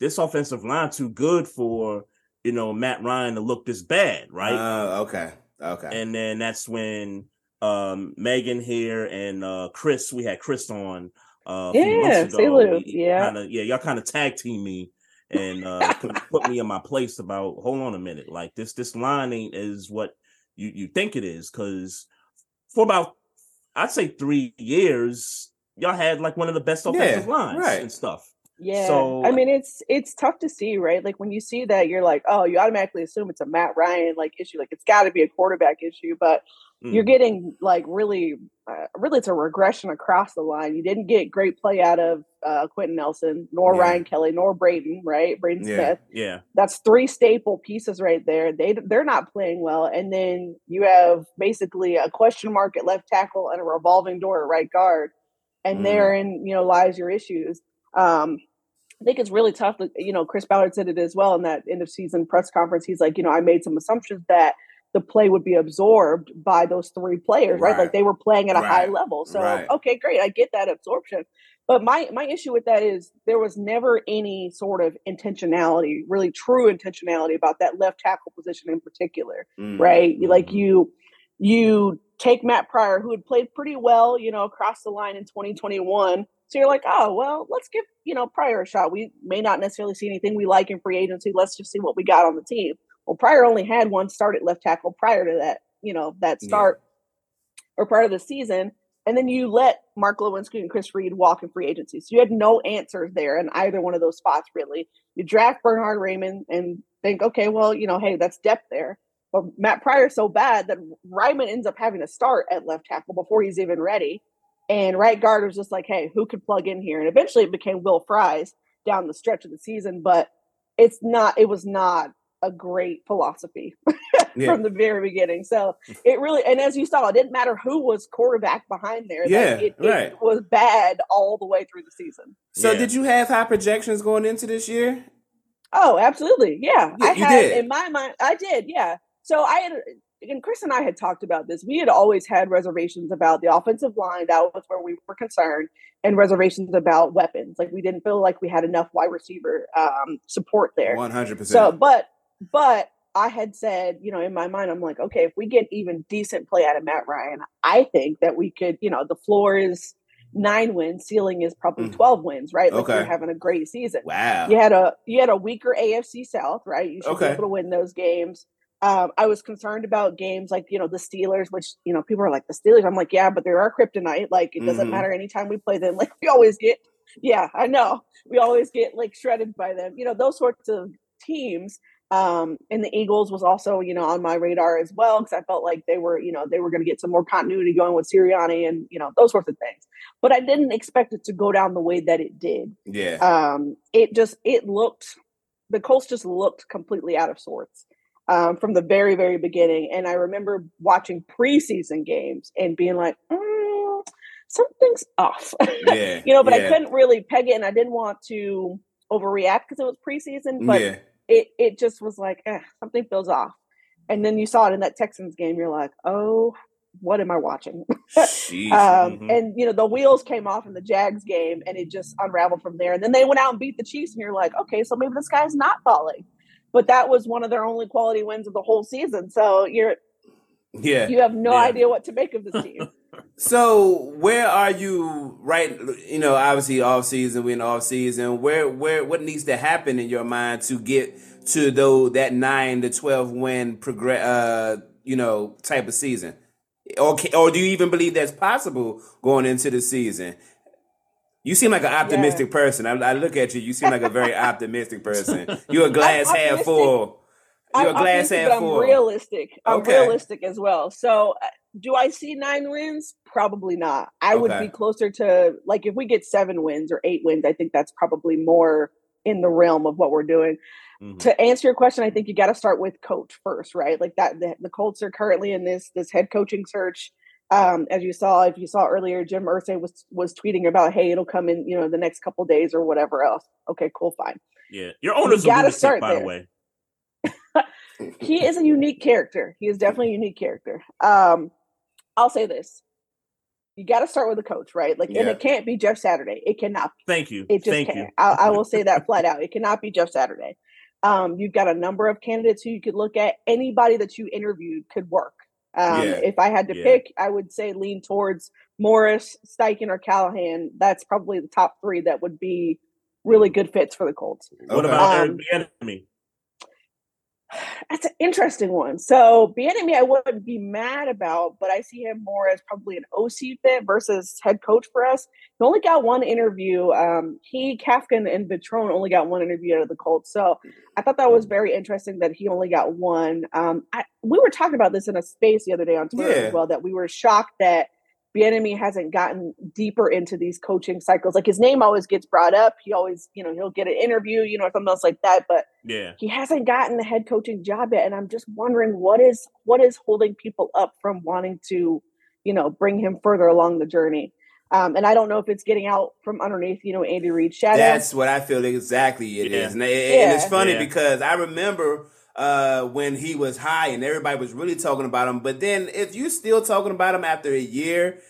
this offensive line too good for you know, Matt Ryan to look this bad, right? Uh, okay. Okay. And then that's when um Megan here and uh Chris, we had Chris on uh yeah, ago. Yeah. Kinda, yeah, y'all kind of tag team me and uh put me in my place about hold on a minute. Like this this line ain't is what you you think it is, because for about I'd say three years, y'all had like one of the best offensive yeah, lines right. and stuff. Yeah. So I mean it's it's tough to see, right? Like when you see that you're like, oh, you automatically assume it's a Matt Ryan like issue. Like it's got to be a quarterback issue, but mm. you're getting like really uh, really it's a regression across the line. You didn't get great play out of uh Quenton Nelson, nor yeah. Ryan Kelly, nor Braden, right? Braden yeah. Smith. Yeah. That's three staple pieces right there. They they're not playing well and then you have basically a question mark at left tackle and a revolving door at right guard. And mm. therein, you know, lies your issues. Um, I think it's really tough. You know, Chris Ballard said it as well in that end of season press conference. He's like, you know, I made some assumptions that the play would be absorbed by those three players, right? right? Like they were playing at a right. high level. So right. okay, great, I get that absorption. But my my issue with that is there was never any sort of intentionality, really true intentionality about that left tackle position in particular, mm-hmm. right? Like mm-hmm. you you take Matt Pryor, who had played pretty well, you know, across the line in 2021 So you're like, oh well, let's give you know Pryor a shot. We may not necessarily see anything we like in free agency. Let's just see what we got on the team. Well, Pryor only had one start at left tackle prior to that, you know, that start yeah. or part of the season. And then you let Mark Glowinski and Chris Reed walk in free agency. So you had no answers there in either one of those spots, really. You draft Bernard Raimann and think, okay, well, you know, hey, that's depth there. But Matt Pryor's so bad that Raimann ends up having to start at left tackle before he's even ready. And right guard was just like, hey, who could plug in here? And eventually it became Will Fries down the stretch of the season, but it's not, it was not a great philosophy [laughs] yeah. from the very beginning. So it really, and as you saw, it didn't matter who was quarterback behind there. Yeah, it, right. it was bad all the way through the season. So Yeah. did you have high projections going into this year? Oh, absolutely. Yeah. Yeah, I you had did. in my mind I did, yeah. So I had and Chris and I had talked about this. We had always had reservations about the offensive line. That was where we were concerned, and reservations about weapons. Like we didn't feel like we had enough wide receiver um, support there. One hundred percent. So, but but I had said, you know, in my mind, I'm like, okay, if we get even decent play out of Matt Ryan, I think that we could, you know, the floor is nine wins, ceiling is probably Mm. twelve wins, right? Like Okay. you're having a great season. Wow. You had a you had a weaker AFC South, right? You should Okay. be able to win those games. Um, I was concerned about games like you know the Steelers, which you know people are like the Steelers. I'm like, yeah, but they're our kryptonite. Like it doesn't Mhm. matter anytime we play them. [laughs] Like we always get, yeah, I know we always get like shredded by them. You know those sorts of teams. Um, and the Eagles was also you know on my radar as well because I felt like they were you know they were going to get some more continuity going with Sirianni and you know those sorts of things. But I didn't expect it to go down the way that it did Yeah. um, it just it looked the Colts just looked completely out of sorts um, from the very very beginning. And I remember watching preseason games and being like, mm, something's off, [laughs] Yeah. you know. But I couldn't really peg it, and I didn't want to overreact because it was preseason. But yeah. it it just was like eh, something feels off. And then you saw it in that Texans game. You're like, oh, what am I watching? [laughs] Um, Mhm. And you know the wheels came off in the Jags game, and it just unraveled from there. And then they went out and beat the Chiefs, and you're like, okay, so maybe this guy's not falling. But that was one of their only quality wins of the whole season. So you're yeah. you have no Yeah. idea what to make of this team. [laughs] So where are you right? You know, obviously off season, we in off season. Where where what needs to happen in your mind to get to though that nine to twelve win progress? Uh, you know, type of season. Or or do you even believe that's possible going into the season? You seem like an optimistic person. I, I look at you. You seem like a very [laughs] optimistic person. You're a glass half full. You're I'm a glass half but I'm full. realistic. I'm Okay. realistic as well. So, uh, do I see nine wins? Probably not. I would be closer to like if we get seven wins or eight wins. I think that's probably more in the realm of what we're doing. Mhm. To answer your question, I think you got to start with coach first, right? Like that. The, the Colts are currently in this this head coaching search. Um, as you saw, if you saw earlier, Jim Irsay was was tweeting about, "Hey, it'll come in, you know, the next couple days or whatever else." Okay, cool, fine. Yeah, your owner's a gotta lunatic, start by the way. [laughs] he is a unique character. He is definitely a unique character. Um, I'll say this: you got to start with the coach, right? Like, and it can't be Jeff Saturday. It cannot. Thank you. It just Thank can't. you. I, I will say that [laughs] flat out. It cannot be Jeff Saturday. Um, you've got a number of candidates who you could look at. Anybody that you interviewed could work. Um, Yeah. If I had to Yeah. pick, I would say lean towards Morris, Steichen, or Callahan. That's probably the top three that would be really good fits for the Colts. What about Um, Eric Bieniemy? That's an interesting one. So Bieniemy, I wouldn't be mad about, but I see him more as probably an OC fit versus head coach for us. He only got one interview. Um, he, Kafkin, and Vitrone only got one interview out of the Colts. So I thought that was very interesting that he only got one. Um, I, we were talking about this in a space the other day on Twitter Yeah. as well that we were shocked that Bieniemy hasn't gotten deeper into these coaching cycles. Like his name always gets brought up. He always, you know, he'll get an interview, you know, or something else like that. But Yeah. he hasn't gotten the head coaching job yet and i'm just wondering what is what is holding people up from wanting to you know bring him further along the journey um, and i don't know if it's getting out from underneath you know andy reid's shadow That's what I feel exactly it is, Yeah. and, and it's funny Yeah. because I remember uh, when he was high and everybody was really talking about him. But then if you're still talking about him after a year,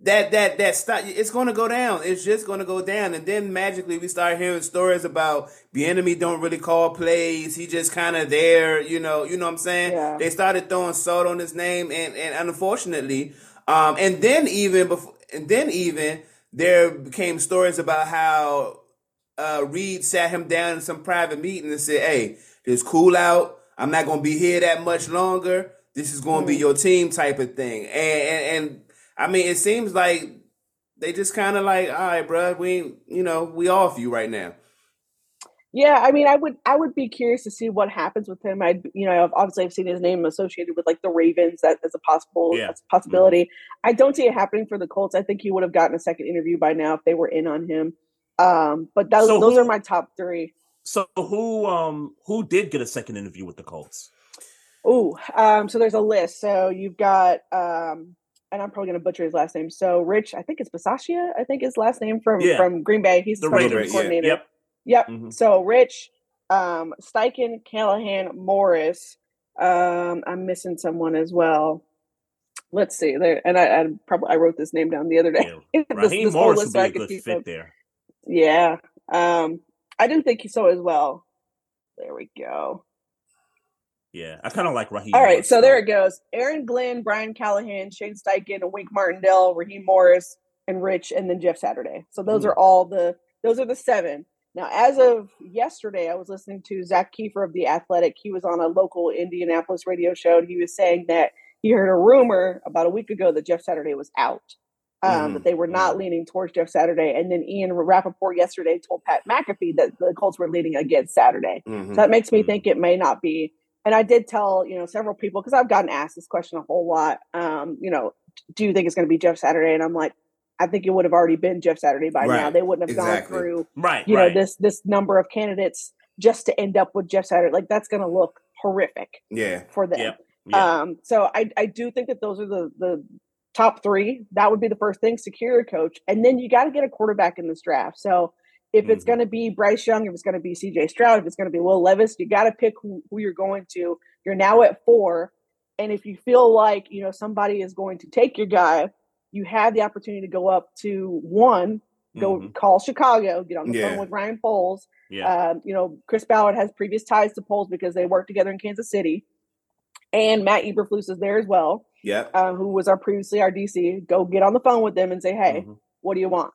that that that stop, it's going to go down. It's just going to go down, and then magically we start hearing stories about Bieniemy don't really call plays. He just kind of there, you know. You know what I'm saying? Yeah. They started throwing salt on his name, and and unfortunately, um, and then even before, and then even there became stories about how uh, Reid sat him down in some private meeting and said, "Hey, just cool out. I'm not going to be here that much longer. This is going to be your team type of thing." And, and, and I mean, it seems like they just kind of like, "All right, bro, we you know we off you right now." Yeah, I mean, I would I would be curious to see what happens with him. I, you know, obviously I've seen his name associated with like the Ravens that as a possible Yeah. as a possibility. I don't see it happening for the Colts. I think he would have gotten a second interview by now if they were in on him. Um, but those So those who- are my top three. So who um who did get a second interview with the Colts? Oh, um, so there's a list. So you've got, um, and I'm probably going to butcher his last name. So Rich, I think it's Bisaccia. I think his last name from Yeah. from Green Bay. He's The Raiders. teams yeah. coordinator. Yep. Yep. Mhm. So Rich, um, Steichen, Callahan, Morris. Um, I'm missing someone as well. Let's see there, and I, I probably I wrote this name down the other day. Yeah. [laughs] This- Raheem this Morris would be a good fit there. Yeah. Um, I didn't think so as well. There we go. Yeah, I kind of like Raheem. All right, so there it goes. Aaron Glenn, Brian Callahan, Shane Steichen, Wink Martindale, Raheem Morris, and Rich, and then Jeff Saturday. So those Hmm. are all the those are the seven. Now, as of yesterday, I was listening to Zak Keefer of the Athletic. He was on a local Indianapolis radio show, and he was saying that he heard a rumor about a week ago that Jeff Saturday was out. Um, Mhm, That they were not leaning towards Jeff Saturday, and then Ian Rapoport yesterday told Pat McAfee that the Colts were leaning against Saturday. Mhm. So that makes me Mhm. think it may not be. And I did tell, you know, several people because I've gotten asked this question a whole lot. Um, you know, do you think it's going to be Jeff Saturday? And I'm like, I think it would have already been Jeff Saturday by now. They wouldn't have exactly. gone through, right, you right. know, this this number of candidates just to end up with Jeff Saturday. Like that's going to look horrific Yeah. for them. Yep, yeah. Um, so I I do think that those are the the top three. That would be the first thing. Secure a coach, and then you got to get a quarterback in this draft. So if it's Mhm. going to be Bryce Young, if it's going to be C.J. Stroud, if it's going to be Will Levis, you got to pick who, who you're going to. You're now at four, and if you feel like you know somebody is going to take your guy, you have the opportunity to go up to one. Go Mhm. call Chicago, get on the Yeah. phone with Ryan Poles. yeah. Um, you know, Chris Ballard has previous ties to Poles because they worked together in Kansas City. And Matt Eberflus is there as well, Yep. uh, who was our previously our DC. Go get on the phone with them and say, "Hey, Mhm. what do you want?"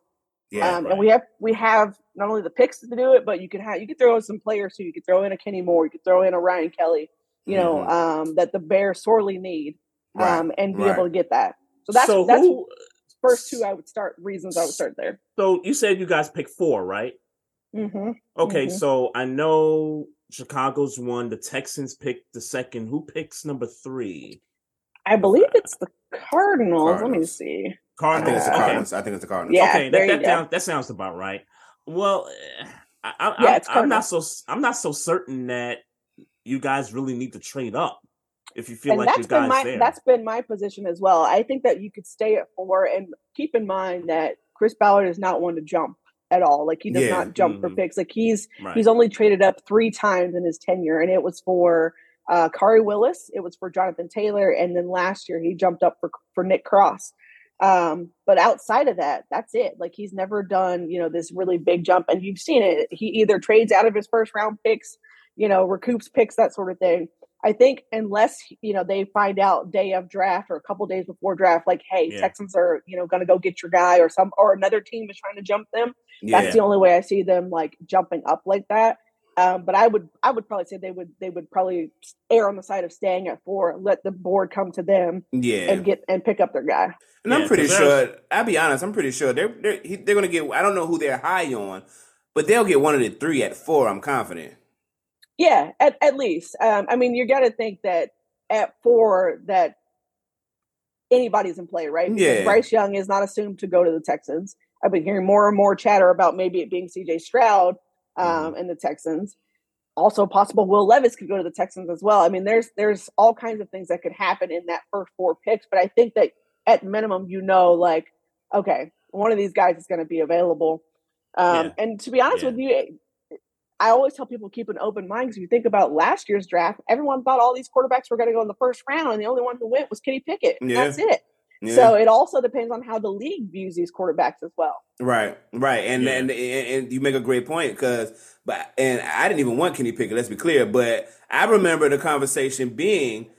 Yeah. um, right. And we have we have not only the picks to do it, but you can have you could throw in some players too. You could throw in a Kenny Moore, you could throw in a Ryan Kelly. You know Mhm. um, that the Bears sorely need, Right, um, and be right. able to get that. So that's so that's who? first two I would start reasons I would start there. So you said you guys picked four, right? hmm Okay, Mhm. so I know Chicago's one. The Texans picked the second. Who picks number three? I believe it's the Cardinals. Let me Cardinals. see. I think Cardinals. it's the Uh, okay, I think it's the Cardinals. Yeah, okay, there that you that, go. sounds, that sounds about right. Well, I, I, Yeah, I'm, I'm not so I'm not so certain that you guys really need to trade up if you feel and like that's you been guys my there. that's been my position as well. I think that you could stay at four and keep in mind that Chris Ballard is not one to jump at all. Like he does Yeah. not jump for Mhm. picks. Like he's right. he's only traded up three times in his tenure, and it was for uh Khari Willis, it was for Jonathan Taylor, and then last year he jumped up for for Nick Cross. Um, but outside of that, that's it. Like he's never done, you know, this really big jump, and you've seen it. He either trades out of his first round picks, you know, recoups picks, that sort of thing. I think unless you know they find out day of draft or a couple days before draft, like, hey, Yeah. Texans are you know going to go get your guy, or some or another team is trying to jump them. Yeah. That's the only way I see them like jumping up like that. Um, but I would I would probably say they would they would probably err on the side of staying at four, let the board come to them yeah. and get and pick up their guy. And I'm pretty sure. there's- I'll be honest. I'm pretty sure they're they're he- they're gonna get. I don't know who they're high on, but they'll get one of the three at four. I'm confident. Yeah, at, at least. Um, I mean, you got to think that at four that anybody's in play, right? Because Yeah. Bryce Young is not assumed to go to the Texans. I've been hearing more and more chatter about maybe it being C.J. Stroud um, and the Texans. Also, possible Will Levis could go to the Texans as well. I mean, there's there's all kinds of things that could happen in that first four picks, but I think that at minimum, you know, like, okay, one of these guys is going to be available. Um, Yeah. And to be honest Yeah. with you, I always tell people keep an open mind because if you think about last year's draft, everyone thought all these quarterbacks were going to go in the first round, and the only one who went was Kenny Pickett. and Yeah. That's it. Yeah. So it also depends on how the league views these quarterbacks as well. Right, right, and Yeah. and, and and you make a great point because, but and I didn't even want Kenny Pickett. Let's be clear, but I remember the conversation being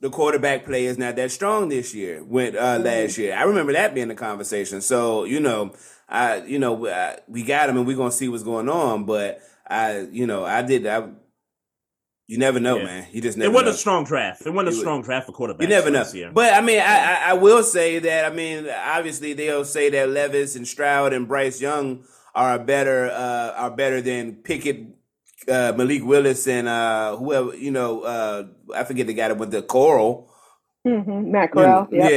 the quarterback play is not that strong this year. Went uh, Mm-hmm. last year. I remember that being the conversation. So you know, I you know I, we got him and we're gonna see what's going on. But I you know I did I. You never know, Yeah. man. You just never. It wasn't know. a strong draft. It wasn't a strong draft for quarterbacks. You never know. this year. But I mean, I, I I will say that I mean, obviously they'll say that Levis and Stroud and Bryce Young are better uh, are better than Pickett, uh, Malik Willis, and uh, whoever you know. Uh, I forget the guy that went to Coral. hmm Matt Corral. Yeah, Yep.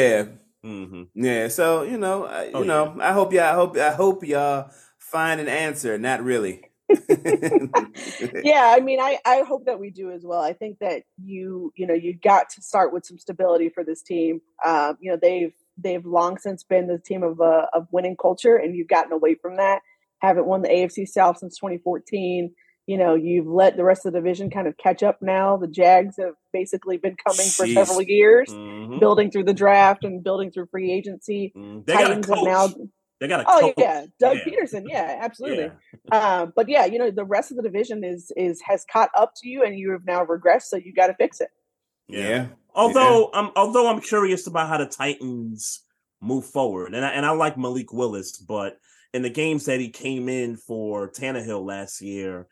yeah, hmm yeah. So you know, I, you Oh, know, I hope y'all. I hope I hope y'all find an answer. Not really. [laughs] yeah i mean i i hope that we do as well. I think that you you know you got to start with some stability for this team. Um you know they've they've long since been the team of uh, of winning culture and you've gotten away from that. Haven't won the afc south since 2014 you know you've let the rest of the division kind of catch up now. The jags have basically been coming for several years Mhm. building through the draft and building through free agency. Mhm. They got a titans have coach. now They got a oh coach. yeah doug Yeah. pederson yeah absolutely Yeah. [laughs] uh, but yeah, you know, the rest of the division is is has caught up to you, and you have now regressed. So you got to fix it. yeah. Although I'm although I'm curious about how the Titans move forward, and I, and I like Malik Willis, but in the games that he came in for Tannehill last year,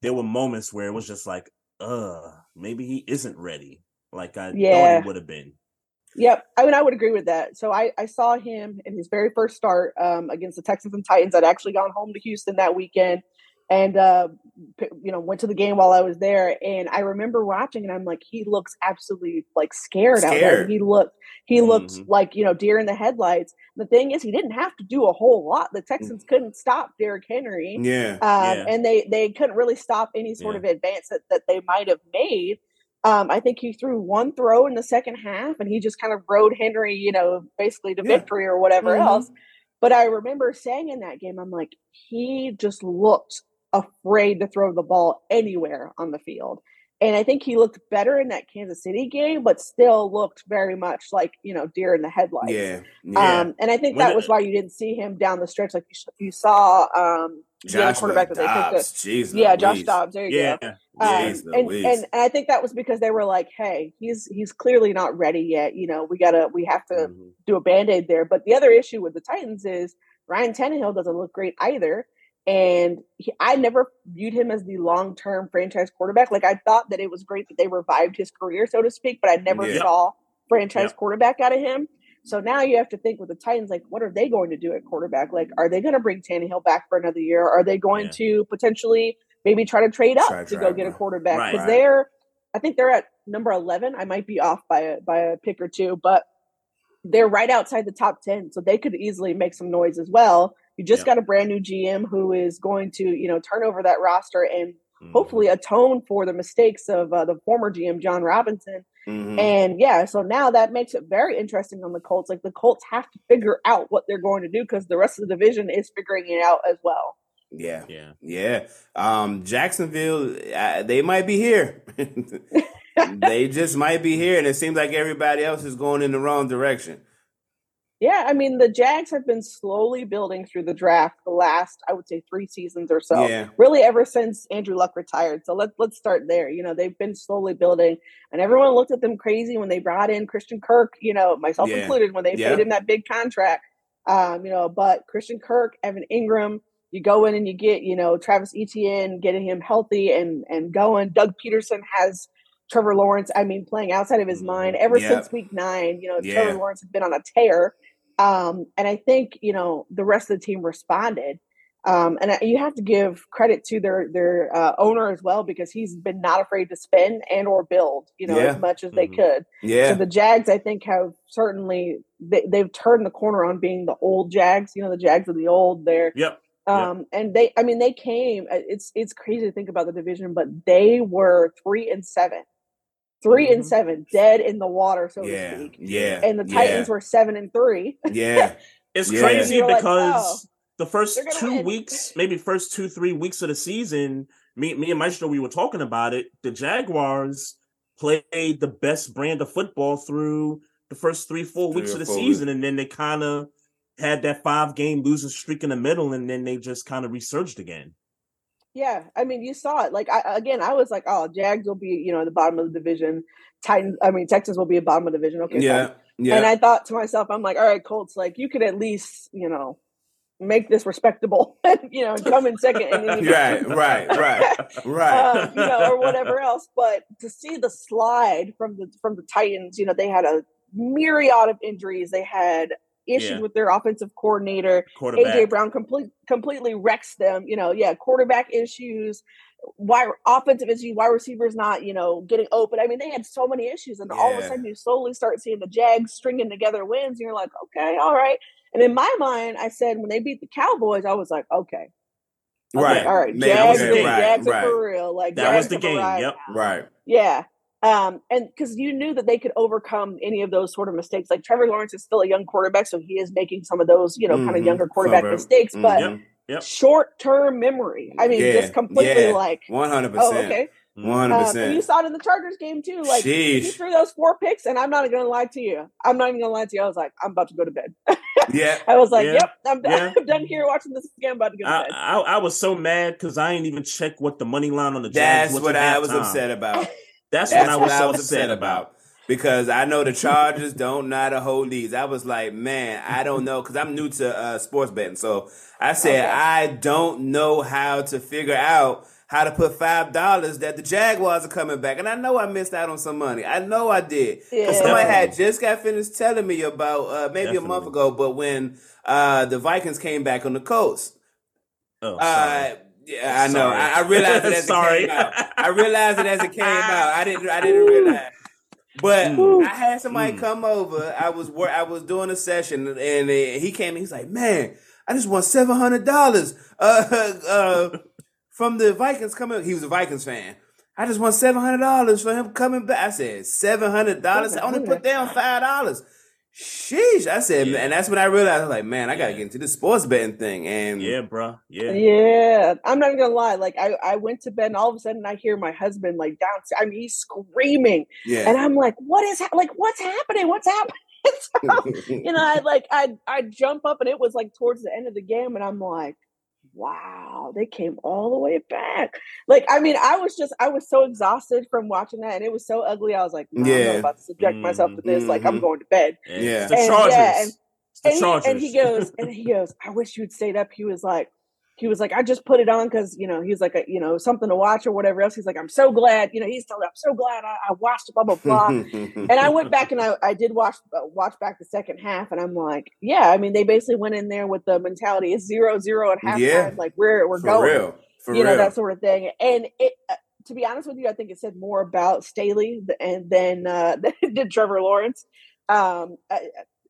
there were moments where it was just like, uh, maybe he isn't ready, like I thought Yeah. he would have been. Yep, I mean, I would agree with that. So I I saw him in his very first start um, against the Texans and Titans. I'd actually gone home to Houston that weekend, and uh, you know went to the game while I was there. And I remember watching, and I'm like, he looks absolutely like scared, out there. Scared. He looked he looked Mhm. like you know deer in the headlights. The thing is, he didn't have to do a whole lot. The Texans couldn't stop Derrick Henry. Yeah. um, Yeah. and they they couldn't really stop any sort Yeah. of advance that, that they might have made. Um, I think he threw one throw in the second half, and he just kind of rode Henry, you know, basically to Yeah. victory or whatever Mhm. else. But I remember saying in that game, I'm like, he just looked afraid to throw the ball anywhere on the field. And I think he looked better in that Kansas City game, but still looked very much like, you know, deer in the headlights. Yeah. Yeah. Um, and I think When that it- was why you didn't see him down the stretch like you, you saw um, Josh quarterback that they picked. Dobbs. up. Yeah, Josh. Dobbs. There you Yeah, go. Um, and, and I think that was because they were like, "Hey, he's he's clearly not ready yet. You know, we gotta we have to Mhm. do a band aid there." But the other issue with the Titans is Ryan Tannehill doesn't look great either, and he, I never viewed him as the long term franchise quarterback. Like I thought that it was great that they revived his career, so to speak, but I never Yeah. saw franchise Yeah. quarterback out of him. So now you have to think with the Titans, like, what are they going to do at quarterback? Like, are they going to bring Tannehill back for another year? Are they going Yeah. to potentially maybe try to trade up Try to to go get a quarterback? Because Right. they're, I think they're at number eleven. I might be off by a by a pick or two, but they're right outside the top ten, so they could easily make some noise as well. You just Yeah. got a brand new GM who is going to, you know, turn over that roster and Mhm. hopefully atone for the mistakes of uh, the former GM John Robinson. Mhm. And yeah, so now that makes it very interesting on the Colts. Like the Colts have to figure out what they're going to do because the rest of the division is figuring it out as well. yeah. Yeah. Yeah. Um, Jacksonville, uh, they might be here. [laughs] [laughs] they just might be here, and it seems like everybody else is going in the wrong direction. Yeah, I mean the Jags have been slowly building through the draft the last, I would say, three seasons or so. Yeah. Really, ever since Andrew Luck retired. So let's let's start there. You know, they've been slowly building, and everyone looked at them crazy when they brought in Christian Kirk. You know, myself Yeah. included, when they Yeah. paid him that big contract. Um, you know, but Christian Kirk, Evan Engram, you go in and you get you know Travis Etienne, getting him healthy and and going. Doug Pederson has. Trevor Lawrence, I mean, playing outside of his mind ever Yeah. since week nine. You know, Yeah. Trevor Lawrence has been on a tear. Um, and I think you know the rest of the team responded. Um, and I- you have to give credit to their their uh, owner as well because he's been not afraid to spend and or build, you know, Yeah. as much as they Mhm. could. Yeah. So the Jags, I think, have certainly they, they've turned the corner on being the old Jags. You know, the Jags of the old. They're Yep. um, and they, I mean, they came. uh, It's it's crazy to think about the division, but they were three and seven, 3 and Mhm. seven, dead in the water, so yeah. to speak. Yeah. And the Titans were seven and three. Yeah. [laughs] It's Yeah. crazy You're like, because oh, the first two win. weeks, maybe first two, three weeks of the season, me, me and Maestro, we were talking about it. The Jaguars played the best brand of football through the first three, four Three weeks of the four season, and then they kind of had that five game losing streak in the middle, and then they just kind of resurged again. Yeah, I mean, you saw it. Like I, again, I was like, oh, Jags will be, you know, the bottom of the division. Titans, I mean, Texas will be a bottom of the division. Okay, Yeah, fine. yeah. And I thought to myself, I'm like, all right, Colts, like you could at least, you know, make this respectable, [laughs] you know, and come in second, and then [laughs] right, right, right, [laughs] right. um, you know, or whatever else. But to see the slide from the from the Titans, you know, they had a myriad of injuries. They had issues Yeah. with their offensive coordinator. AJ Brown complete, completely wrecks them. You know, yeah, quarterback issues, why offensive issues, wide receivers not, you know, getting open. I mean, they had so many issues, and all of a sudden you slowly start seeing the Jags stringing together wins, and you're like, okay, all right. And in my mind, I said when they beat the Cowboys, I was like, okay, right. like, all right, Man, Jags, okay, are, right, Jags are right, for real. Like That was the game, yep. now. right. Yeah. Um, and because you knew that they could overcome any of those sort of mistakes. Like Trevor Lawrence is still a young quarterback, so he is making some of those, you know, kind of younger quarterback mistakes, but mhm. Yep. short term memory. I mean, Yeah, just completely yeah. like, One hundred oh, percent. okay. One hundred Um, you saw it in the Chargers game too. Like he threw those four picks, and I'm not even gonna lie to you. I'm not even gonna lie to you. I was like, I'm about to go to bed. Yeah. [laughs] I was like, Yeah, yep, I'm, yeah. [laughs] I'm done here watching this game. I'm about to go to I, bed. I I was so mad because I ain't even check what the money line on the That's [laughs] what I was upset about. That's, That's when I what was I so was upset about. Because I know the Chargers don't know how to hold these. I was like, man, I don't know. Because I'm new to uh, sports betting. So I said, Okay. I don't know how to figure out how to put $5 that the Jaguars are coming back. And I know I missed out on some money. I know I did. Yeah. somebody had just got finished telling me about uh, maybe a month ago, but when uh, the Vikings came back on the Colts. Oh, sorry. Uh, yeah, I know. I, I realized it as [laughs] Sorry. it came out. I realized it as it came [laughs] out. I didn't. I didn't realize. But Mm. I had somebody Mm. come over. I was wor- I was doing a session, and he came. He's like, "Man, I just won seven hundred dollars uh, [laughs] uh, from the Vikings coming." He was a Vikings fan. I just won seven hundred dollars for him coming back. I said seven hundred dollars. I only put down five dollars. Sheesh! I said, Yeah. and that's when I realized I was like, man, I gotta get into the sports betting thing. And yeah, bro. Yeah. Yeah, I'm not even gonna lie. Like I, I went to bed and all of a sudden I hear my husband like downstairs. I mean, he's screaming, yeah, and I'm like, "What is hap- like? What's happening? What's happening?" [laughs] So, [laughs] you know, I like I I jump up and it was like towards the end of the game, and I'm like, "Wow, they came all the way back!" Like, I mean, I was just I was so exhausted from watching that, and it was so ugly. I was like, no, "I'm Yeah. not about to subject myself to this. Like, I'm Mhm. going to bed." Yeah. It's the And, Chargers. yeah, and- it's the and Chargers. he, and he goes and [laughs] he goes i wish you'd stayed up he was like he was like i just put it on because you know he's like a, you know something to watch or whatever else. He's like i'm so glad you know he's telling i'm so glad i, I watched blah blah blah. [laughs] And i went back and i, I did watch uh, watch back the second half and i'm like yeah i mean they basically went in there with the mentality it's zero zero at halftime Yeah. like we're we're for going real, for you real. know that sort of thing. And it uh, to be honest with you i think it said more about staley and then uh [laughs] than did trevor lawrence. Um I,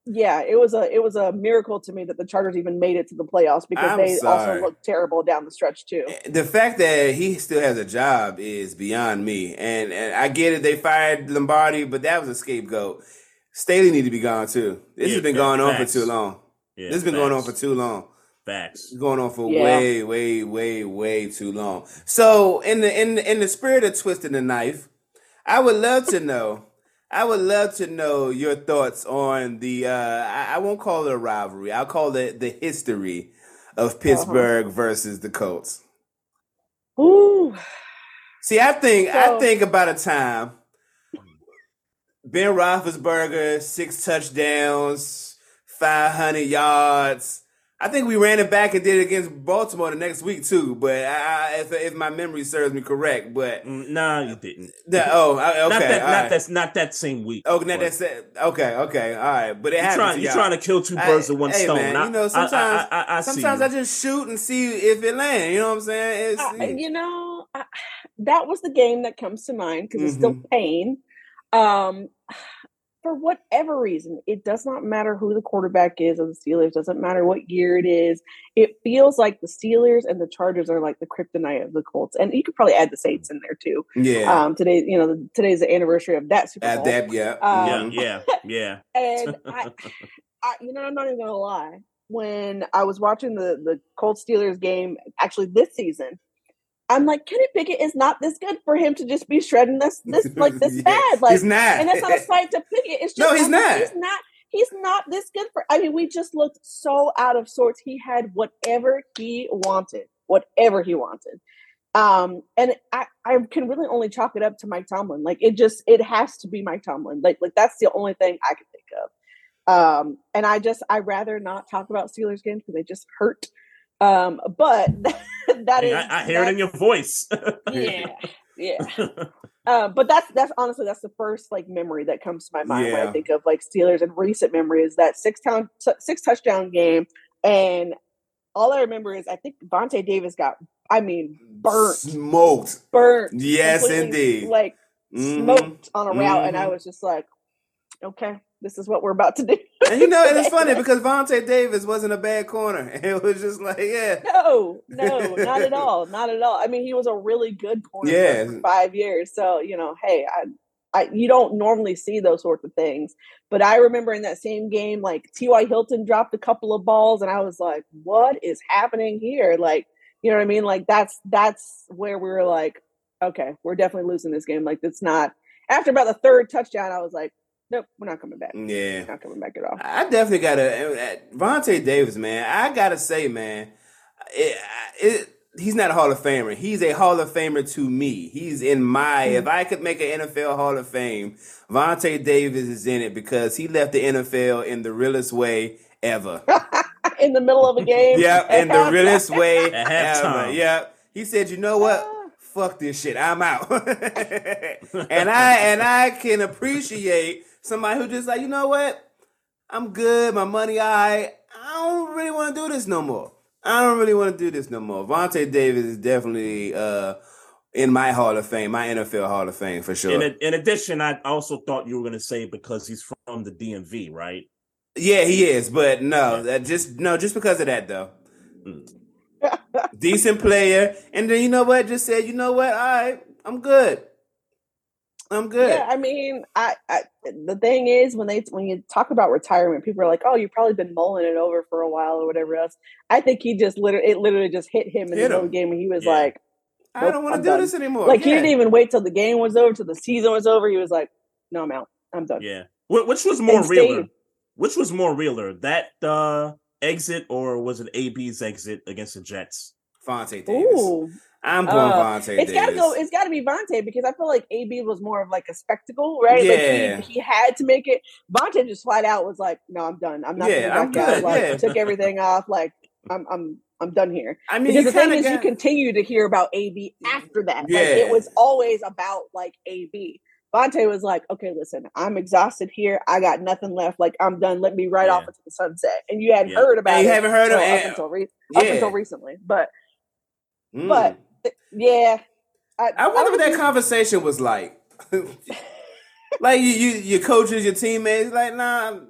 yeah it was a it was a miracle to me that the chargers even made it to the playoffs because I'm they sorry. also looked terrible down the stretch too eh, the fact that he still has a job is beyond me. And, and I get it, they fired Lombardi, but that was a scapegoat. Staley need to be gone too. This Yeah, has been yeah, going on for too long. Yeah, this has been going on for too long. Facts. Going on for Yeah. way, way, way, way too long. So in the in the, in the spirit of twisting the knife, I would love to know. I would love to know your thoughts on the. Uh, I, I won't call it a rivalry. I'll call it the history Uh-huh. of Pittsburgh versus the Colts. Ooh. See, I think I think about a time. Ben Roethlisberger, six touchdowns, five hundred yards. I think we ran it back and did it against Baltimore the next week too. But I, I, if, if my memory serves me correct, but Mm, Nah, you didn't. the, oh, I- okay, not that. Not right. that's not that same week. Oh, no, but that's. Okay, okay, all right. But it you happened. trying. to You y'all. trying to kill two I- birds with one hey, stone. man, I- you know, sometimes I, I, I, see sometimes you. I just shoot and see if it lands. You know what I'm saying? It's, Uh, you know, I, that was the game that comes to mind because it's still Mm-hmm. pain. Um, for whatever reason, it does not matter who the quarterback is of the Steelers. Doesn't matter what year it is. It feels like the Steelers and the Chargers are like the kryptonite of the Colts, and you could probably add the Saints in there too. yeah. Um, today, you know, the, today's the anniversary of that Super At Bowl. that, yeah. Um, mhm. yeah, yeah, [laughs] and I, I, you know, I'm not even gonna lie. When I was watching the the Colts Steelers game, actually this season, I'm like, Kenny Pickett is not this good for him to just be shredding this this [laughs] like this Yeah, bad. Like, he's not. and that's not a slight to Pickett. It's just No, he's not. He's not. He's not this good for. I mean, we just looked so out of sorts. He had whatever he wanted, whatever he wanted, Um, and I, I can really only chalk it up to Mike Tomlin. Like it just it has to be Mike Tomlin. Like like that's the only thing I can think of. Um, and I just I rather not talk about Steelers games because they just hurt. Um, but [laughs] that is I, I hear it in your voice. [laughs] yeah, yeah. Uh, but that's that's honestly that's the first like memory that comes to my mind when I think of like Steelers and recent memory is that six town six touchdown game, and all I remember is I think Vontae Davis got I mean burnt Smoked. burnt Yes, indeed. like Mhm. smoked on a route, and I Mhm. was just like, okay, this is what we're about to do. [laughs] And you know, it's funny because Vontae Davis wasn't a bad corner. [laughs] It was just like, yeah. No, no, not at all, not at all. I mean, he was a really good corner Yeah. for five years. So you know, hey, I, I, you don't normally see those sorts of things. But I remember in that same game, like T.Y. Hilton dropped a couple of balls, and I was like, what is happening here? Like, you know what I mean? Like that's that's where we were like, okay, we're definitely losing this game. Like, it's not. After about the third touchdown, I was like, nope, we're not coming back. Yeah. Not coming back at all. I definitely gotta Vontae Davis, man. I gotta say, man, it, it, he's not a Hall of Famer. He's a Hall of Famer to me. He's in my. Hmm. If I could make an NFL Hall of Fame, Vontae Davis is in it because he left the NFL in the realest way ever. [laughs] in the middle of a game. yep, in the realest [laughs] way At ever. halftime. Yep. He said, "You know what? Ah. Fuck this shit. I'm out." [laughs] and I and I can appreciate somebody who just like, you know what? I'm good. My money, I I don't really want to do this no more. I don't really want to do this no more. Vontae Davis is definitely uh in my Hall of Fame, my NFL Hall of Fame for sure. In, in addition, I also thought you were going to say because he's from the DMV, right? yeah, he is, but no, that just no, just because of that though. Mm. Decent player, and then you know what? Just said, you know what? All right, I'm good. I'm good. Yeah, I mean, I, I the thing is when they when you talk about retirement, people are like, "Oh, you've probably been mulling it over for a while or whatever else." I think he just literally it literally just hit him in Hit the middle him. of the game, and he was Yeah. like, I don't want to do done. this anymore. like he didn't even wait till the game was over, till the season was over. He was like, "No, I'm out. I'm done." Yeah. Which was more And realer? stayed. Which was more realer? That uh, exit or was it AB's exit against the Jets? Vontae Davis. Ooh, I'm going Uh, Vontae it's got to go. It's got to be Vontae because I feel like AB was more of like a spectacle, right? Yeah. Like he, he had to make it. Vontae just flat out was like, "No, I'm done. I'm not Yeah, I'm back out." good, Like yeah. took everything off. Like I'm I'm I'm done here. I mean, because the thing is, you continue to hear about AB after that. Like Yeah. it was always about like AB. Vontae was like, "Okay, listen, I'm exhausted here. I got nothing left. Like I'm done. Let me ride Yeah. off into the sunset." And you hadn't Yeah. heard about And you it. haven't heard of it, up until re- up yeah. until recently. But Mm. but yeah, I, I wonder what don't that conversation was like. [laughs] like you, you, your coaches, your teammates, like, nah, I'm,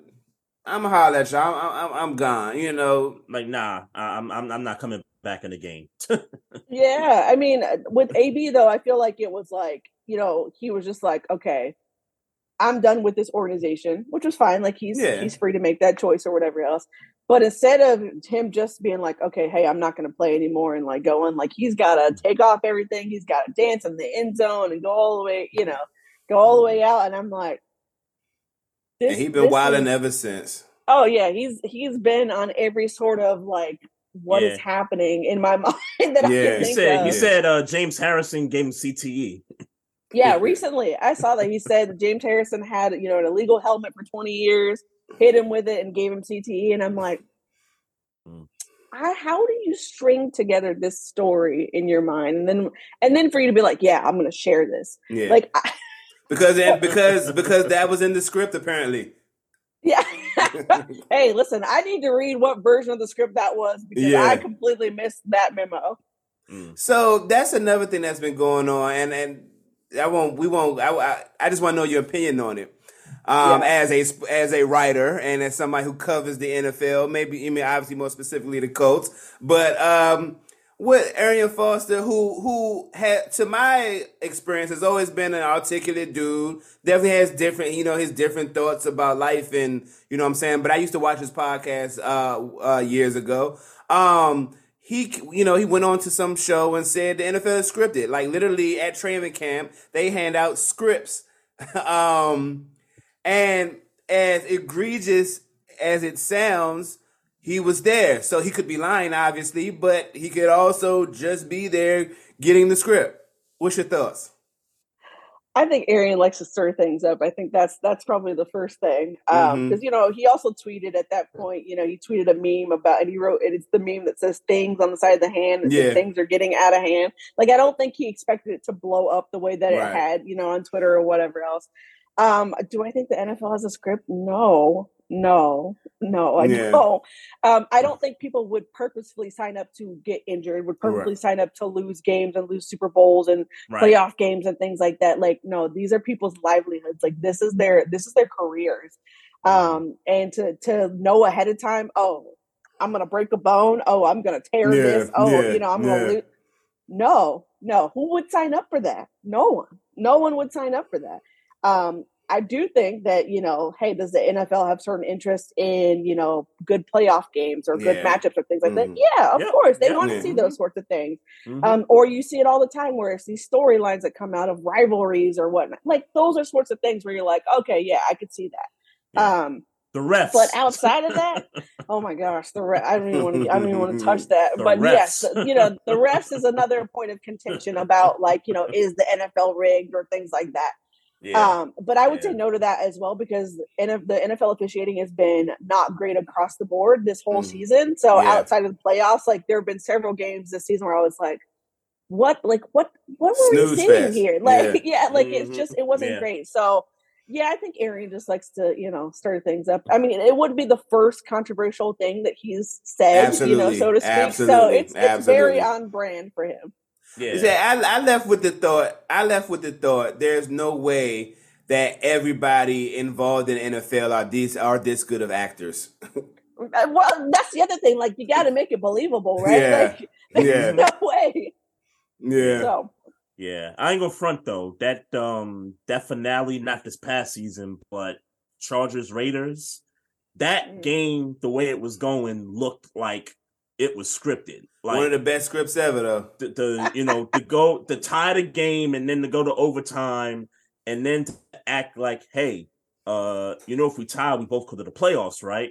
I'm gonna holler at y'all. I'm, I'm, I'm gone. You know, Like, nah, I- I'm I'm I'm not coming back in the game. [laughs] Yeah, I mean, uh, with AB though, I feel like it was like you know he was just like, okay, I'm done with this organization, which was fine. Like he's Yeah. he's free to make that choice or whatever else. But instead of him just being like, okay, hey, I'm not going to play anymore and like going, like he's got to take off everything. He's got to dance in the end zone and go all the way, you know, go all the way out. And I'm like, and this- he been wilding is- ever since. Oh yeah, he's he's been on every sort of like what is Yeah. happening in my [laughs] mind that I Yeah. can He think said of. he said uh, James Harrison gave him. CTE. Yeah, [laughs] recently I saw that he said James Harrison had you know an illegal helmet for 20 years, hit him with it, and gave him CTE. And I'm like, Mm. I, how do you string together this story in your mind, and then and then for you to be like, yeah, I'm going to share this. Yeah, Like, I, because because [laughs] because that was in the script apparently. yeah. [laughs] hey, listen, I need to read what version of the script that was because Yeah. I completely missed that memo. Mm. So that's another thing that's been going on, and and I won't, we won't. I I, I just want to know your opinion on it. Um, Yeah. as a as a writer and as somebody who covers the NFL, maybe I mean obviously more specifically the Colts, but um, with Arian Foster, who who had to my experience has always been an articulate dude. Definitely has different, you know, his different thoughts about life, and you know what I'm saying. But I used to watch his podcast uh, uh, years ago. Um, he, you know, he went on to some show and said the NFL is scripted. Like literally at training camp, they hand out scripts. [laughs] um, and as egregious as it sounds, he was there. So he could be lying, obviously, but he could also just be there getting the script. What's your thoughts? I think Arian likes to stir things up. I think that's that's probably the first thing because um, Mhm. you know he also tweeted at that point. You know he tweeted a meme about and he wrote and it's the meme that says things on the side of the hand and Yeah. things are getting out of hand. Like I don't think he expected it to blow up the way that it had. You know on Twitter or whatever else. Um, do I think the NFL has a script? No, no, no. I Yeah. don't. Um, I don't think people would purposefully sign up to get injured. Would purposely sign up to lose games and lose Super Bowls and Right. playoff games and things like that. Like, no, these are people's livelihoods. Like, this is their this is their careers. Um, and to to know ahead of time, oh, I'm gonna break a bone. Oh, I'm gonna tear Yeah, this. Oh, yeah, you know, I'm gonna lose. No, no. Who would sign up for that? No one. No one would sign up for that. Um, I do think that you know, hey, does the NFL have certain interest in you know good playoff games or good Yeah. matchups or things like that? Mhm. Yeah, of Yeah, course, they yeah. want to see those sorts of things. Mhm. Um, or you see it all the time where it's these storylines that come out of rivalries or whatnot. Like those are sorts of things where you're like, okay, yeah, I could see that. Yeah. Um, the refs. but outside of that, [laughs] oh my gosh, the re- I don't even want to. I don't even want to touch [laughs] that. The but yes, you know, the [laughs] refs is another point of contention about like you know, is the NFL rigged or things like that. Yeah. Um, but I would say no to that as well because NF- the NFL officiating has been not great across the board this whole Mm. season. So Yeah. outside of the playoffs, like there have been several games this season where I was like, "What? Like what? What were Snooze we seeing here? [laughs] Like yeah, like Mhm. it's just it wasn't Yeah. great." So yeah, I think Arian just likes to you know stir things up. I mean, it would be the first controversial thing that he's said, you know, so to speak. So Absolutely. it's it's very on brand for him. Yeah. Is that I, I left with the thought. I left with the thought. There's no way that everybody involved in NFL are these are this good of actors. Uh, Well, that's the other thing. Like you got to make it believable, right? Yeah. Like [laughs] there's Yeah. no way. Yeah. So Yeah, I ain't gonna front though. That um that finale, not this past season, but Chargers Raiders, that Mm. game, the way it was going, looked like it was scripted. Like One of the best scripts ever, though. the, the you know to go to tie the game and then to go to overtime and then to act like, hey, uh, you know, if we tie, we both go to the playoffs, right?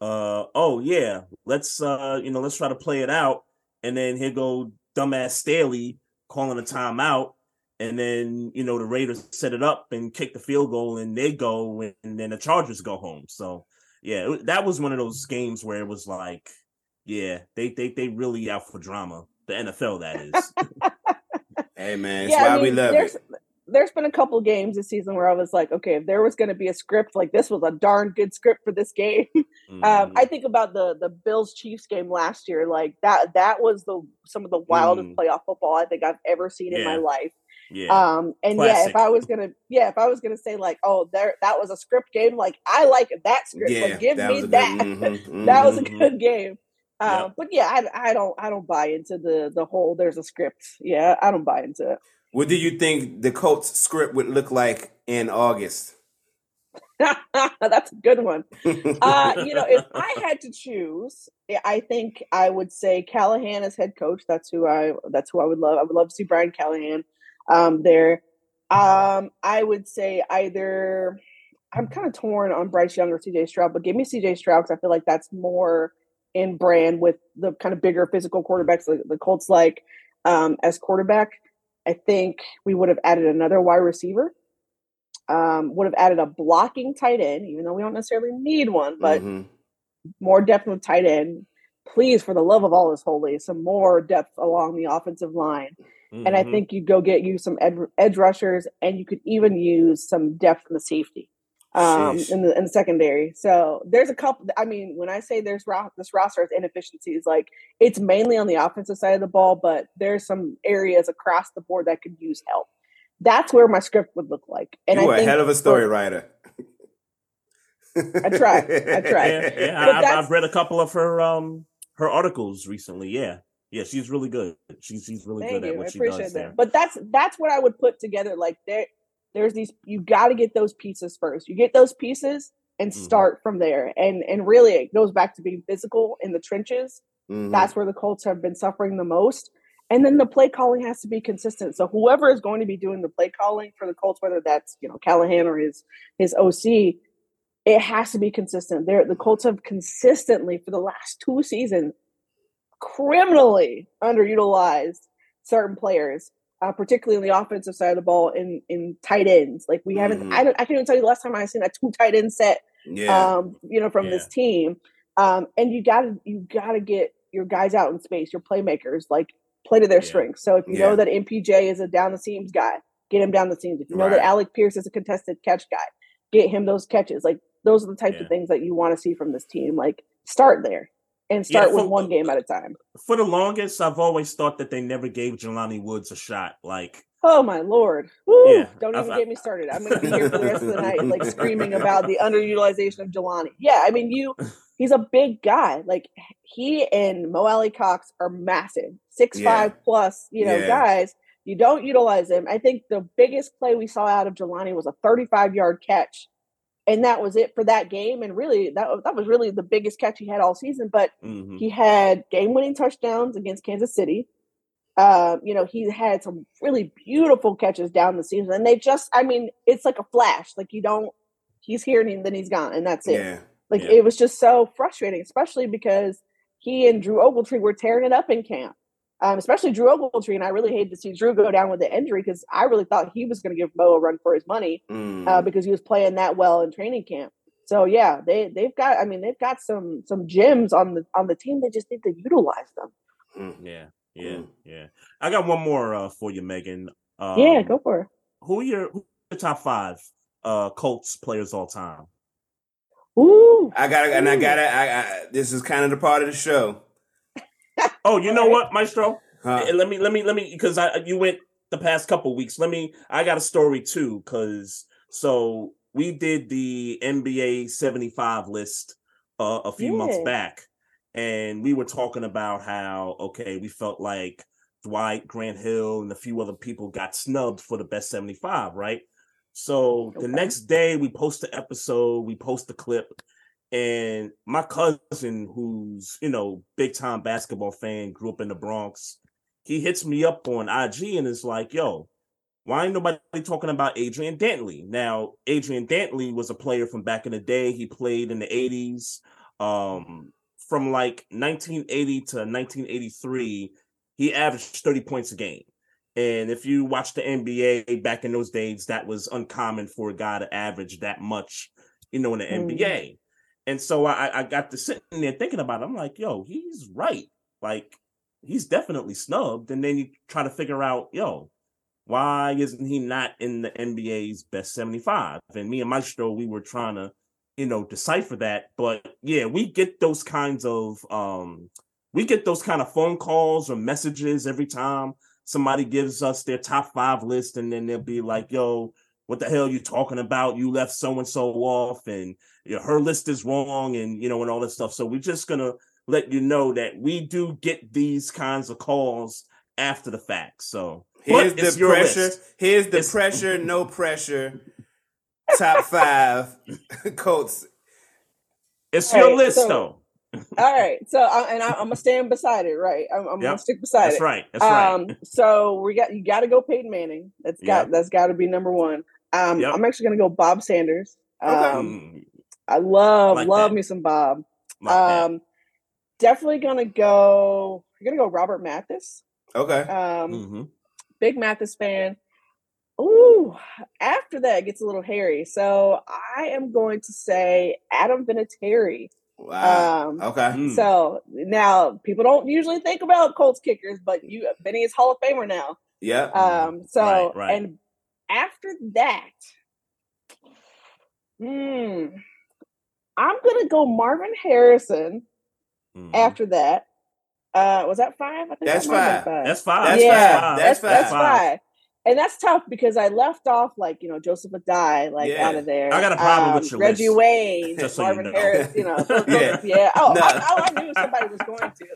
Uh, oh yeah, let's uh, you know, let's try to play it out, and then here go dumbass Staley calling a timeout, and then you know the Raiders set it up and kick the field goal, and they go, and then the Chargers go home. So yeah, that was one of those games where it was like, yeah, they they they really out for drama. The NFL, that is. [laughs] Hey man, it's yeah, why I we love there's it. there's been a couple games this season where I was like, okay, if there was going to be a script, like this was a darn good script for this game. [laughs] um, Mhm. I think about the the Bills Chiefs game last year, like that that was the some of the wildest Mm. playoff football I think I've ever seen in my life. yeah, Um, and yeah, if I was gonna, yeah, if I was gonna say like, oh, there, that was a script game. Like, I like that script. Yeah, like, give that me was a good- that. mhm, [laughs] that was a mhm. good game. Uh, Yep. But yeah, I, I don't, I don't buy into the the whole. There's a script. Yeah, I don't buy into it. What do you think the Colts script would look like in August? [laughs] That's a good one. Uh, you know, if I [laughs] had to choose, I think I would say Callahan as head coach. That's who I. That's who I would love. I would love to see Brian Callahan um, there. Um, I would say either. I'm kind of torn on Bryce Young or CJ Stroud, but give me CJ Stroud because I feel like that's more in brand with the kind of bigger physical quarterbacks the, the Colts like um, as quarterback. I think we would have added another wide receiver. Um, would have added a blocking tight end, even though we don't necessarily need one, but Mhm. more depth with tight end. Please, for the love of all is holy, some more depth along the offensive line. And I Mhm. think you go get you some ed- edge rushers, and you could even use some depth in the safety um, in the in the secondary. So there's a couple. I mean, when I say there's ro- this roster has inefficiencies, like it's mainly on the offensive side of the ball, but there's some areas across the board that could use help. That's where my script would look like. And you I are a hell of a for- story writer. I try. I [laughs] try. yeah, yeah. I, I've, read a couple of her um her articles recently. Yeah, yeah, she's really good. She's she's really Thank good at you. I what she appreciate does that. there. But that's that's what I would put together. Like there, there's these. You got to get those pieces first. You get those pieces and Mhm. start from there. And and really, it goes back to being physical in the trenches. Mhm. That's where the Colts have been suffering the most. And then the play calling has to be consistent. So whoever is going to be doing the play calling for the Colts, whether that's you know Callahan or his his OC, it has to be consistent. There, the Colts have consistently for the last two seasons criminally underutilized certain players, uh, particularly on the offensive side of the ball in in tight ends. Like we haven't, Mhm. I don't, I can't even tell you the last time I seen a two tight end set Yeah. um, you know, from this team. Um, and you gotta you gotta get your guys out in space, your playmakers, like play to their Yeah. strengths. So if you Yeah. know that MPJ is a down the seams guy, get him down the seams. If you know Right. that Alec Pierce is a contested catch guy, get him those catches. Like those are the types Yeah. of things that you want to see from this team. Like start there and Yeah, start with one game at a time. For the longest, I've always thought that they never gave Jelani Woods a shot. Like, Oh my lord! Woo! Yeah, Don't even get me started. I'm going to be here for the rest of the night, like [laughs] screaming about the underutilization of Jelani. Yeah, I mean, you. [laughs] He's a big guy. Like he and Mo Alie-Cox are massive, six Yeah. five plus. You know, guys. You don't utilize them. I think the biggest play we saw out of Jelani was a 35 yard catch, and that was it for that game. And really, that that was really the biggest catch he had all season. But mhm. he had game winning touchdowns against Kansas City. Um, you know, he had some really beautiful catches down the season. And they just, I mean, it's like a flash. Like you don't, he's here and then he's gone, and that's it. yeah. Like Yeah. it was just so frustrating, especially because he and Drew Ogletree were tearing it up in camp. Um, especially Drew Ogletree, and I really hated to see Drew go down with the injury because I really thought he was going to give Mo a run for his money Mm. uh, because he was playing that well in training camp. So yeah, they they've got. I mean, they've got some some gems on the on the team. They just need to utilize them. Mm. yeah, yeah, Mm. yeah. I got one more uh, for you, Megan. Um, yeah, go for it. Who are your, who are your top five uh, Colts players all time? Ooh, I gotta, and I gotta. I, I this is kind of the part of the show. Oh, you know what, Maestro? Huh. Let me, let me, let me, because I you went the past couple weeks. Let me. I got a story too, because so we did the NBA seventy five list uh, a few months back, and we were talking about how okay, we felt like Dwight Grant Hill and a few other people got snubbed for the best seventy five, right? So the next day we post the episode, we post the clip, and my cousin, who's you know big time basketball fan, grew up in the Bronx, he hits me up on IG and is like, "Yo, why ain't nobody talking about Adrian Dantley?" Now, Adrian Dantley was a player from back in the day. He played in the '80s, um, from like 1980 to 1983. He averaged 30 points a game. And if you watch the NBA back in those days, that was uncommon for a guy to average that much, you know, in the Mhm. NBA. And so I, I got to sitting there thinking about it. I'm like, yo, he's right. Like, he's definitely snubbed. And then you try to figure out, yo, why isn't he not in the NBA's best 75? And me and Maestro, we were trying to, you know, decipher that. But yeah, we get those kinds of um we get those kind of phone calls or messages every time somebody gives us their top five list, and then they'll be like, yo, what the hell you talking about? You left so and so off, and you know, her list is wrong, and you know, and all that stuff. So we're just gonna let you know that we do get these kinds of calls after the fact. So Here's the pressure. list. Here's the It's- pressure. [laughs] No pressure. Top five [laughs] Colts. It's All your right, list, so- though. all right. So, I, and I, I'm gonna stand beside it. Right, I'm, I'm gonna stick beside That's it. right. That's right. Um, so we got you got to go Peyton Manning. That's got Yep. that's got to be number one. Um, Yep. I'm actually gonna go Bob Sanders. Okay. Um, Mm, I love Like love that. me some Bob. like that. Um, definitely gonna go. You're gonna go Robert Mathis. Okay. Um, Mhm. big Mathis fan. Ooh, after that it gets a little hairy. So I am going to say Adam Vinatieri. Wow. Um, okay. Mm. So now people don't usually think about Colts kickers, but you Vinny is Hall of Famer now. Yeah. Um, so Right, right. and after that, hmm, I'm gonna go Marvin Harrison. Mhm. After that, uh, was that five? I think That's that might have five. That's five. That's yeah, five. That's, That's that's five. five. And that's tough because I left off like you know Joseph Addai like Yeah. out of there. I got a problem with Um, your Reggie list. Wayne, Just so you Marvin know. Harris. You know, [laughs] Yeah. [laughs] yeah. Oh, No. I, I, I knew somebody was going to.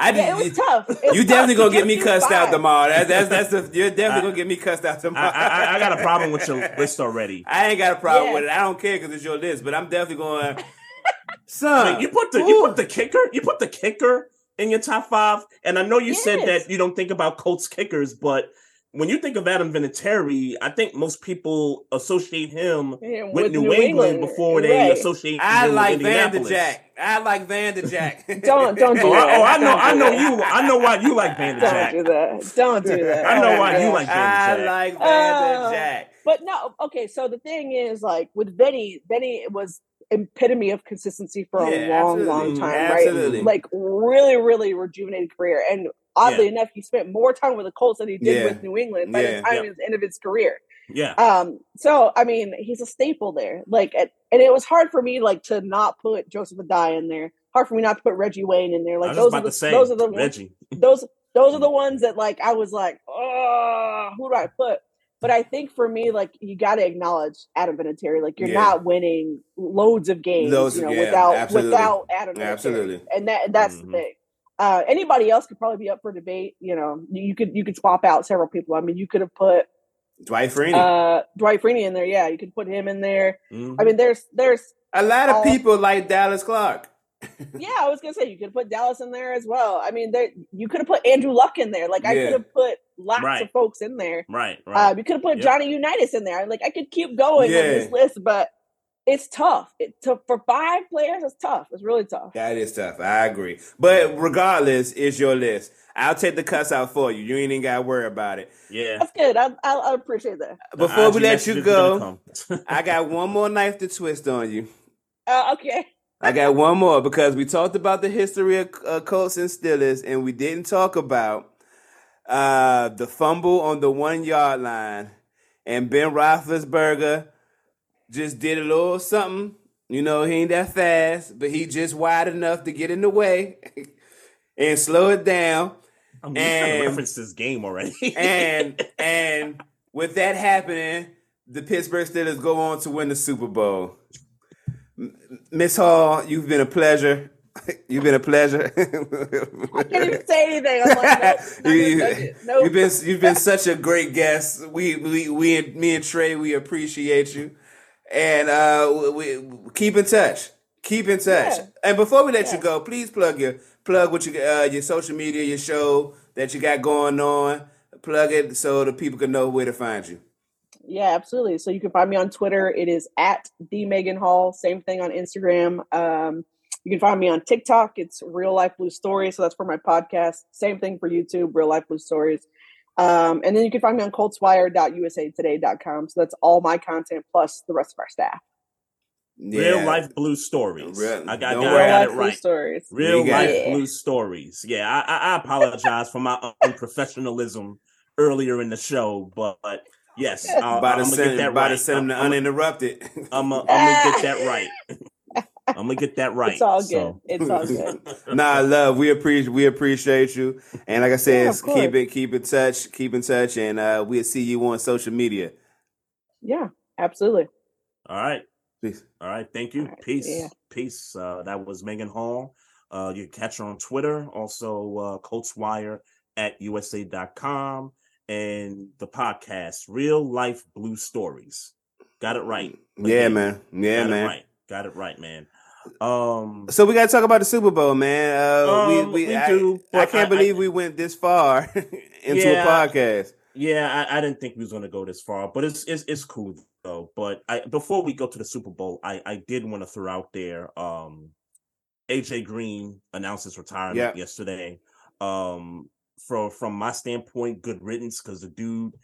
I Yeah, it did. was tough. It was you definitely tough gonna get me through cussed out tomorrow. That, that's that's the, you're definitely I- gonna get me cussed out tomorrow. I, I got a problem with your [laughs] list already. I ain't got a problem Yeah. with it. I don't care because it's your list, but I'm definitely going. I [laughs] Son, mean, you put the you put the kicker, you put the kicker in your top five, and I know you said that you don't think about Colts kickers, but when you think of Adam Vinatieri, I think most people associate him Yeah, with, New, England, before they right. associate I him like with Van Indianapolis. Jack. I like Van Jack. [laughs] [laughs] Don't- don't do Oh, I, oh, I know, I know [laughs] you. I know why you like Van Don't do that. Don't do that. I know why you like Van I Jack. I like Van Oh. Jack. But no, okay. So the thing is, like with Benny, Benny was epitome of consistency for a Yeah, long, absolutely. long time, mm, Absolutely. right? Like really, really rejuvenated career. And oddly Yeah. enough, he spent more time with the Colts than he did Yeah. with New England by the time Yeah. his end of his career. Yeah, Um, so I mean, he's a staple there. Like, and and it was hard for me like to not put Joseph Addai in there. Hard for me not to put Reggie Wayne in there. Like those are the say those are the ones Reggie. [laughs] those those are the ones that like I was like, oh, who do I put? But I think for me, like you got to acknowledge Adam Vinatieri. Like you're Yeah. not winning loads of games, you know, yeah, without absolutely. without Adam Vinatieri. Absolutely. And that that's Mhm. the thing. Uh, anybody else could probably be up for debate. You know, you could you could swap out several people. I mean, you could have put Dwight Freeney. uh, Dwight Freeney in there. Yeah, you could put him in there. Mhm. I mean, there's there's a lot of all- people like Dallas Clark. [laughs] yeah, I was gonna say you could put Dallas in there as well. I mean, there you could have put Andrew Luck in there. Like I Yeah. could have put lots Right. of folks in there. Right, right. Uh, you could have put Yep. Johnny Unitas in there. Like I could keep going Yeah. on this list, but it's tough. It to, for five players. It's tough. It's really tough. That is tough. I agree. But regardless, it's your list. I'll take the cuss out for you. You ain't even got to worry about it. yeah. That's good. I, I, I appreciate that. The Before we let you go. [laughs] I got one more knife to twist on you. Uh, okay. I got one more because we talked about the history of uh, Colts and Steelers, and we didn't talk about uh, the fumble on the one yard line. And Ben Roethlisberger just did a little something. You know, he ain't that fast, but he just wide enough to get in the way [laughs] and slow it down. I'm you kind of and- referenced this game already. And [laughs] and with that happening, the Pittsburgh Steelers go on to win the Super Bowl. Miss Hall, you've been a pleasure. [laughs] You've been a pleasure. I can't even say anything. I'm like, nope, You- gonna touch it. Nope. You've been you've been such a great guest. We we we me and Trey we appreciate you, and uh, we, we keep in touch. Keep in touch. Yeah. And before we let Yeah. you go, please plug your plug what you uh, your social media, your show that you got going on. Plug it so the people can know where to find you. Yeah, absolutely. So you can find me on Twitter. It is at the Megan Hall. Same thing on Instagram. Um, you can find me on TikTok. It's Real Life Blue Stories. So that's for my podcast. Same thing for YouTube, Real Life Blue Stories. Um, and then you can find me on coltswire.usatoday.com. So that's all my content plus the rest of our staff. Real life blue stories. Real- I got, don't got, worry. I got Life it Blue right. Stories. Real got life it. blue stories. Yeah, I, I, I apologize for my unprofessionalism earlier in the show, but yes, I'll, About to I'm gonna send, get that about right. to send them to I'm, I'm, uninterrupted. I'm, [laughs] I'm gonna get that [laughs] right. I'm gonna get that [laughs] right. It's all good. so. It's all good. nah, love. We appreciate we appreciate you, and like I said, Yeah, keep it keep in touch, keep in touch, and uh, we'll see you on social media. Yeah, absolutely. All right. Peace. All right. Thank you. All right, Peace. yeah. Peace. Uh, that was Megan Hall. Uh, you can catch her on Twitter, also uh, Coltswire at USA.com, and the podcast, Real Life Blue Stories. Got it right. Yeah, man. Yeah, Got it man. right. Got it right, man. Um, So we got to talk about the Super Bowl, man. Uh, Um, we, we, we I, do, I can't I- believe we went this far [laughs] into Yeah. a podcast. Yeah, I, I didn't think we was gonna go this far, but it's it's it's cool though. But I before we go to the Super Bowl, I I did want to throw out there. Um, AJ Green announced his retirement Yeah. yesterday. Um, from from my standpoint, good riddance because the dude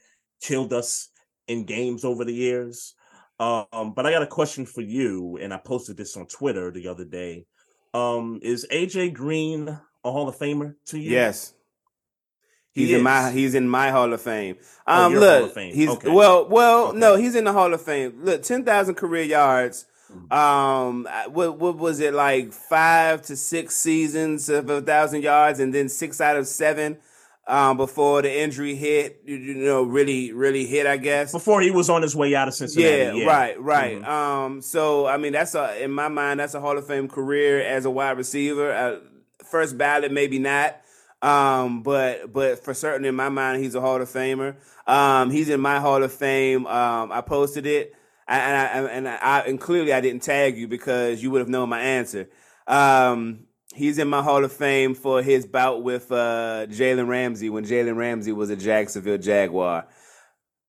killed us in games over the years. Um, but I got a question for you, and I posted this on Twitter the other day. Um, is AJ Green a Hall of Famer to you? Yes. He He's in my he's in my Hall of Fame. Oh, Um, your look, of Fame. he's Okay. well, well, Okay. no, he's in the Hall of Fame. Look, ten thousand career yards. Mhm. Um, what what was it like five to six seasons of a thousand yards, and then six out of seven, um, before the injury hit. You, you know, really, really hit. I guess. before he was on his way out of Cincinnati. Yeah, right, right. Mhm. Um, so I mean, that's a in my mind, that's a Hall of Fame career as a wide receiver. Uh, first ballot, maybe not. Um, but but for certain in my mind, he's a Hall of Famer. Um, he's in my Hall of Fame. Um, I posted it, and I, and I and clearly I didn't tag you because you would have known my answer. Um, He's in my Hall of Fame for his bout with uh, Jalen Ramsey when Jalen Ramsey was a Jacksonville Jaguar.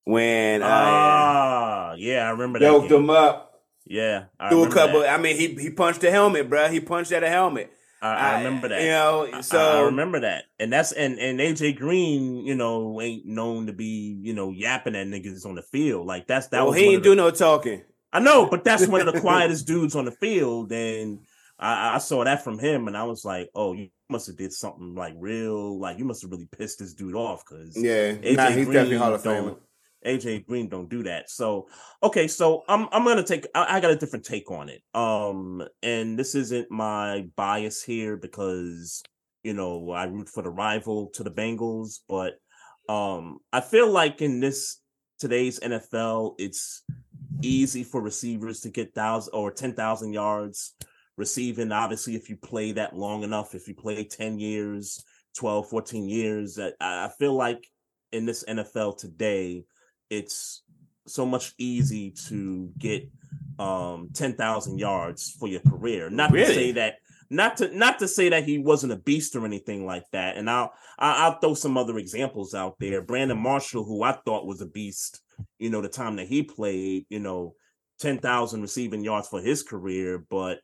When uh, Ah, yeah, I remember that. yoked game. him up, Yeah, I threw a couple. that. I mean, he he punched a helmet, bruh. He punched at a helmet. I, I remember that. You know, so I, I remember that, and that's and and AJ Green, you know, ain't known to be you know yapping at niggas on the field. Like that's that well, was he ain't the- do no talking. I know, but that's one of the [laughs] quietest dudes on the field, and I, I saw that from him, and I was like, oh, you must have did something like real, like you must have really pissed this dude off because Yeah, AJ nah, he's Green definitely Hall of Famer. AJ Green don't do that. So okay, so I'm I'm gonna take I, I got a different take on it. Um, and this isn't my bias here because you know I root for the rival to the Bengals, but um, I feel like in this today's NFL, it's easy for receivers to get thousand or ten thousand yards receiving. Obviously, if you play that long enough, if you play 10 years, 12, 14 years, I, I feel like in this NFL today, it's so much easy to get um 10,000 yards for your career. Not to say that not to not to say that he wasn't a beast or anything like that. And I'll I'll throw some other examples out there. Brandon Marshall, who I thought was a beast, you know, the time that he played, you know, 10,000 receiving yards for his career, but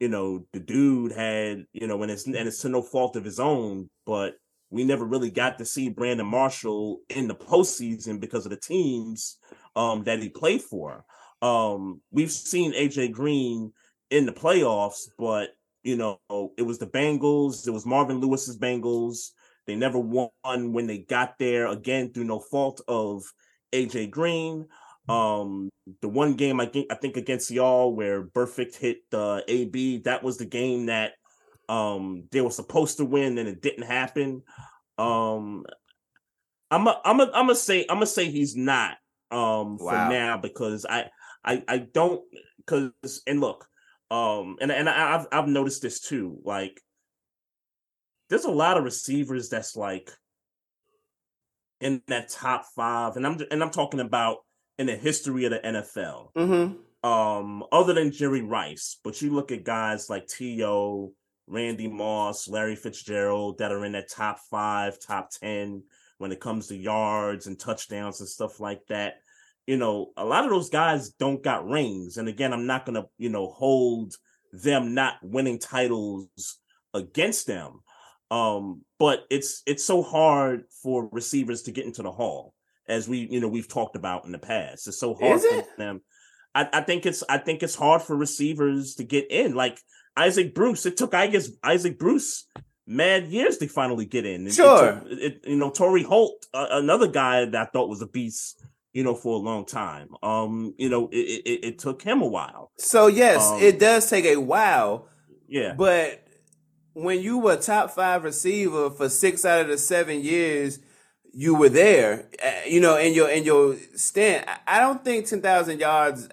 you know, the dude had, you know, and it's and it's to no fault of his own, but we never really got to see Brandon Marshall in the postseason because of the teams um that he played for. Um, we've seen AJ Green in the playoffs, but you know, it was the Bengals, it was Marvin Lewis's Bengals. They never won when they got there again through no fault of AJ Green. Um, the one game I think I think against y'all where Burfict hit the AB, that was the game that um they were supposed to win and it didn't happen. Um, I'm a, I'm a, I'm gonna say I'm gonna say he's not um for Wow. now because I I I don't because and look um and and I, I've I've noticed this too like there's a lot of receivers that's like in that top five and I'm and I'm talking about in the history of the NFL Mm-hmm. um other than Jerry Rice, but you look at guys like T.O., Randy Moss, Larry Fitzgerald that are in that top five, top 10 when it comes to yards and touchdowns and stuff like that. You know, a lot of those guys don't got rings. And again, I'm not gonna, you know, hold them not winning titles against them. Um, but it's it's so hard for receivers to get into the hall, as we, you know, we've talked about in the past. It's so hard Is for it? them. I, I think it's I think it's hard for receivers to get in. Like Isaac Bruce, it took I guess Isaac Bruce mad years to finally get in. It- it Sure. took- it, you know, Torry Holt, uh, another guy that I thought was a beast, you know, for a long time. Um, you know, it, it, it took him a while. So yes, Um, it does take a while, Yeah, but when you were top five receiver for six out of the seven years you were there, uh, you know, in your in your stint, I- don't think ten thousand yards.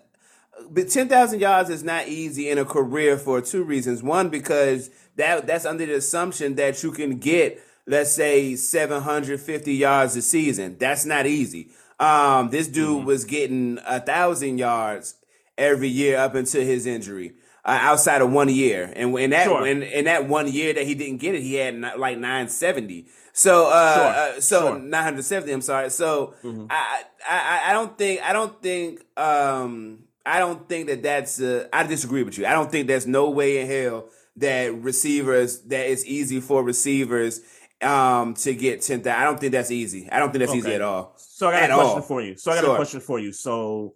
But ten thousand yards is not easy in a career for two reasons. One, because that that's under the assumption that you can get, let's say, seven hundred fifty yards a season. That's not easy. Um, this dude was getting a thousand yards every year up until his injury. Uh, outside of one year, and in that Sure. in, in that one year that he didn't get it, he had ni- like nine seventy. So uh, Sure, uh so sure. nine hundred seventy. I'm sorry. So Mhm. I, I I don't think I don't think um I don't think that that's uh, I disagree with you. I don't think there's no way in hell that receivers that it's easy for receivers um to get ten thousand. I don't think that's easy. I don't think that's easy at all. So I got At a question all. for you. So I got a question for you. So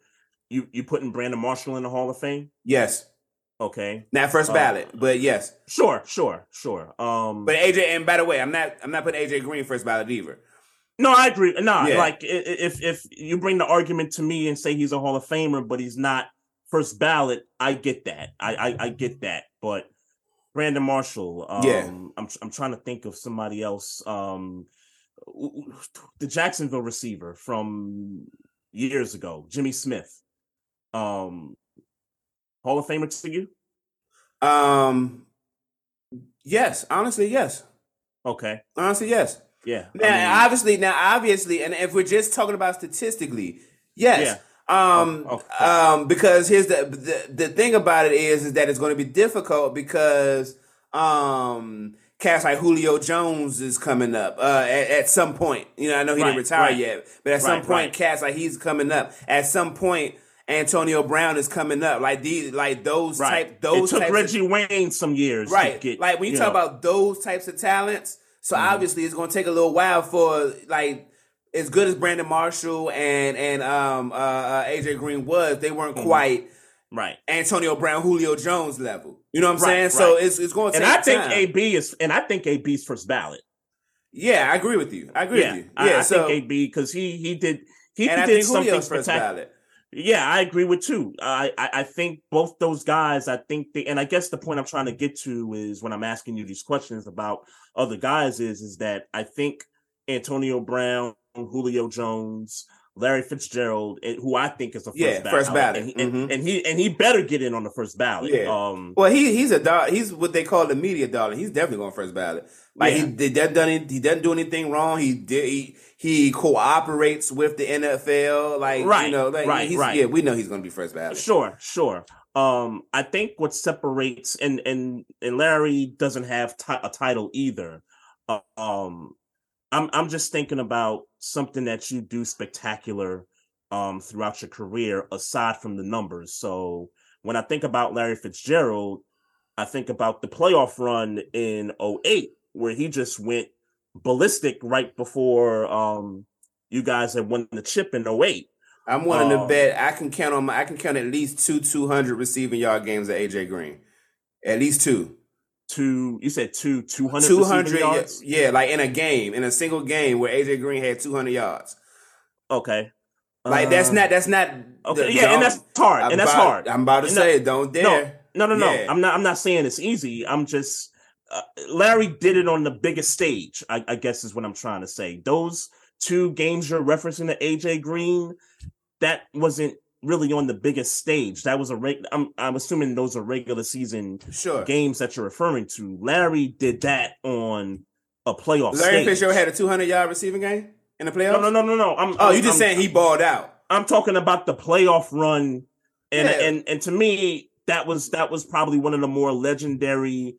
you you putting Brandon Marshall in the Hall of Fame? Yes, Okay. not first Uh, ballot, but yes. Sure, sure, sure. Um But AJ, and by the way, I'm not I'm not putting AJ Green first ballot either. No, I agree. No, Yeah. like if if you bring the argument to me and say he's a Hall of Famer, but he's not first ballot, I get that. I I, I get that. But Brandon Marshall, um, Yeah. I'm I'm trying to think of somebody else. Um, the Jacksonville receiver from years ago, Jimmy Smith. Um, Hall of Famer to you? Um, yes, honestly, yes, Okay, honestly, yes. yeah. I Now, mean, obviously, now obviously, and if we're just talking about statistically, yes. Um, Oh, okay. um, because here's the, the the thing about it is is that it's going to be difficult because um cats like Julio Jones is coming up uh, at, at some point. You know, I know he Right, didn't retire right. yet, but at some point, right. cats like he's coming up. At some point, Antonio Brown is coming up. Like these, like those Right. type, those it took types Reggie of, Wayne some years, right. To get, like when you, you talk know, about those types of talents, so Mm-hmm. obviously it's going to take a little while for like. As good as Brandon Marshall and and um uh, uh AJ Green was, they weren't Mm-hmm. quite right. Antonio Brown, Julio Jones level. You know what I'm Right, saying? So it's it's going to And I think time. AB is, and I think AB's first ballot. Yeah, I agree with you. I agree Yeah, with you. Yeah, I so think AB because he he did he I did think something first spectacular. Yeah, I agree with too. I, I I think both those guys. I think they, and I guess the point I'm trying to get to is when I'm asking you these questions about other guys is is that I think Antonio Brown, Julio Jones, Larry Fitzgerald, eh, who I think is the first Yeah, ballot, first ballot. and he, and- Mhm. and, he and he better get in on the first ballot. Yeah. Um, Well, he he's a dog. He's what they call the media darling. He's definitely going first ballot. Like Yeah. he, did doesn't done any- he doesn't do anything wrong. He did he, he cooperates with the NFL. Like Right, you know, like right, he's, right. Yeah, we know he's going to be first ballot. Sure, sure. Um, I think what separates and and and Larry doesn't have ti- a title either. Uh, um, I'm I'm just thinking about something that you do spectacular um throughout your career aside from the numbers. So when I think about Larry Fitzgerald, I think about the playoff run in 08 where he just went ballistic right before um you guys had won the chip in 08. I'm willing to Um, bet I can count on my, I can count at least two 200 receiving yard games at AJ Green. At least two. two you said two 200 200 200 yeah, yards yeah, like in a game, in a single game where AJ Green had 200 yards. okay Like that's not that's not okay the- yeah and that's hard I'm and that's about- hard I'm about to And say, don't dare. no no no Yeah. i'm not i'm not saying it's easy i'm just uh, larry did it on the biggest stage I, I guess is what i'm trying to say those two games you're referencing to aj green that wasn't really on the biggest stage that was a reg- I'm, I'm assuming those are regular season Sure. games that you're referring to larry did that on a playoff Larry stage. Fitzgerald had a 200 yard receiving game in the playoffs. no no no no no i'm Oh, you just I'm- saying he balled out. I'm talking about the playoff run, and Yeah. and and to me, that was that was probably one of the more legendary